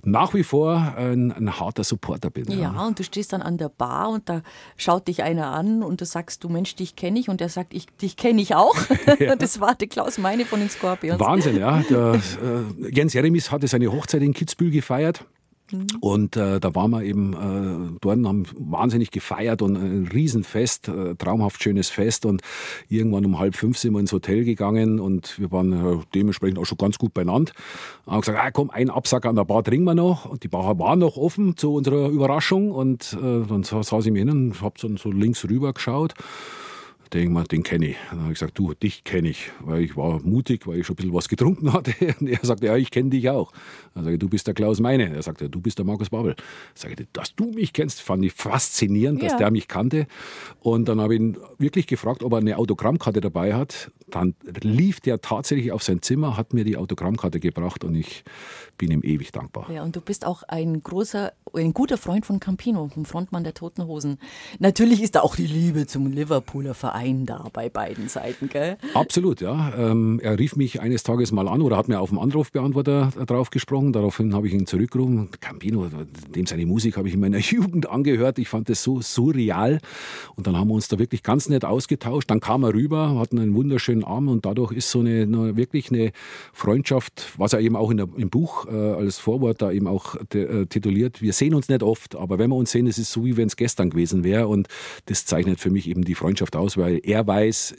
nach wie vor ein, ein harter Supporter bin. Ja, ja, und du stehst dann an der Bar und da schaut dich einer an und du sagst, du Mensch, dich kenne ich und er sagt, ich, dich kenne ich auch. [LAUGHS] ja. Das war der Klaus Meine von den Scorpions. Wahnsinn, ja. Der, äh, Jens Jeremis hatte seine Hochzeit in Kitzbühel gefeiert. Mhm. Und äh, da waren wir eben äh, dort und haben wahnsinnig gefeiert und ein Riesenfest, äh, traumhaft schönes Fest. Und irgendwann um halb fünf sind wir ins Hotel gegangen und wir waren äh, dementsprechend auch schon ganz gut beieinander. Haben gesagt, ah, komm, ein Absack an der Bar trinken wir noch. Und die Bar war noch offen zu unserer Überraschung. Und äh, dann saß ich mir hin und habe so links rüber geschaut denke mal, den kenne ich. Dann habe ich gesagt, du, dich kenne ich, weil ich war mutig, weil ich schon ein bisschen was getrunken [LAUGHS] hatte. Und er sagte, ja, ich kenne dich auch. Dann sage ich, du bist der Klaus Meine. Er sagte, du bist der Markus Babbel. Sage ich, dass du mich kennst, fand ich faszinierend, dass Ja. der mich kannte. Und dann habe ich ihn wirklich gefragt, ob er eine Autogrammkarte dabei hat. Dann lief der tatsächlich auf sein Zimmer, hat mir die Autogrammkarte gebracht und ich bin ihm ewig dankbar. Ja, und du bist auch ein großer, ein guter Freund von Campino, dem Frontmann der Toten Hosen. Natürlich ist da auch die Liebe zum Liverpooler Verein da bei beiden Seiten, gell? Absolut, ja. Ähm, er rief mich eines Tages mal an oder hat mir auf dem Anrufbeantworter drauf gesprochen. Daraufhin habe ich ihn zurückgerufen. Campino, dem seine Musik habe ich in meiner [LAUGHS] Jugend angehört. Ich fand das so surreal. Und dann haben wir uns da wirklich ganz nett ausgetauscht. Dann kam er rüber, hatten einen wunderschönen Abend und dadurch ist so eine, eine wirklich eine Freundschaft, was er eben auch in der, im Buch äh, als Vorwort da eben auch äh, tituliert. Wir sehen uns nicht oft, aber wenn wir uns sehen, es ist so, wie wenn es gestern gewesen wäre. Und das zeichnet für mich eben die Freundschaft aus, weil er weiß,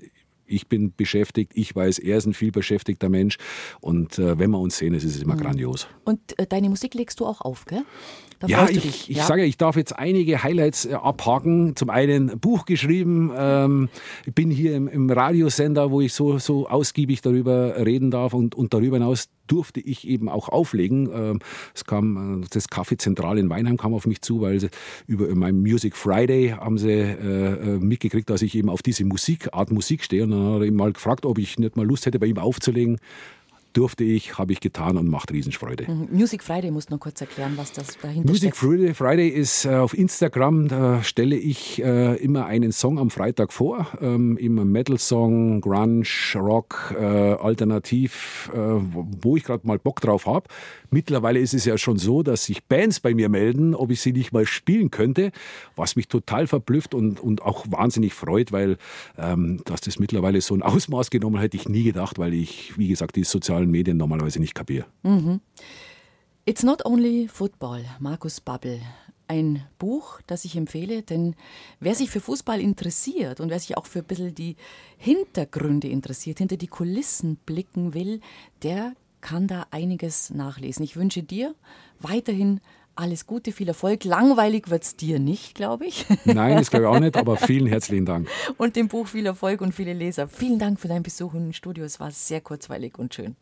ich bin beschäftigt, ich weiß, er ist ein viel beschäftigter Mensch. Und äh, wenn wir uns sehen, ist es immer grandios. Und äh, deine Musik legst du auch auf, gell? Da Ja, ich, dich. ich ja? sage, ich darf jetzt einige Highlights äh, abhaken. Zum einen ein Buch geschrieben. Ähm, ich bin hier im, im Radiosender, wo ich so, so ausgiebig darüber reden darf. Und, und darüber hinaus durfte ich eben auch auflegen. Ähm, es kam, äh, das Café Zentral in Weinheim kam auf mich zu, weil sie über meinem Music Friday haben sie äh, äh, mitgekriegt, dass ich eben auf diese Musikart Musik stehe. Und dann hat er eben mal gefragt, ob ich nicht mal Lust hätte, bei ihm aufzulegen. Durfte ich, habe ich getan und macht Riesenfreude. Mhm. Music Friday musst du noch kurz erklären, was das dahinter Music steckt. Friday, Friday ist äh, auf Instagram, da stelle ich äh, immer einen Song am Freitag vor. Ähm, immer Metal-Song, Grunge, Rock, äh, Alternativ, äh, wo ich gerade mal Bock drauf habe. Mittlerweile ist es ja schon so, dass sich Bands bei mir melden, ob ich sie nicht mal spielen könnte, was mich total verblüfft und, und auch wahnsinnig freut, weil ähm, dass das mittlerweile so ein Ausmaß genommen hat, hätte ich nie gedacht, weil ich, wie gesagt, die sozialen Medien normalerweise nicht kapiere. It's not only football, Markus Babbel. Ein Buch, das ich empfehle, denn wer sich für Fußball interessiert und wer sich auch für ein bisschen die Hintergründe interessiert, hinter die Kulissen blicken will, der kann da einiges nachlesen. Ich wünsche dir weiterhin alles Gute, viel Erfolg. Langweilig wird's dir nicht, glaube ich. Nein, das glaube ich auch nicht, aber [LAUGHS] vielen herzlichen Dank. Und dem Buch viel Erfolg und viele Leser. Vielen Dank für deinen Besuch im Studio. Es war sehr kurzweilig und schön.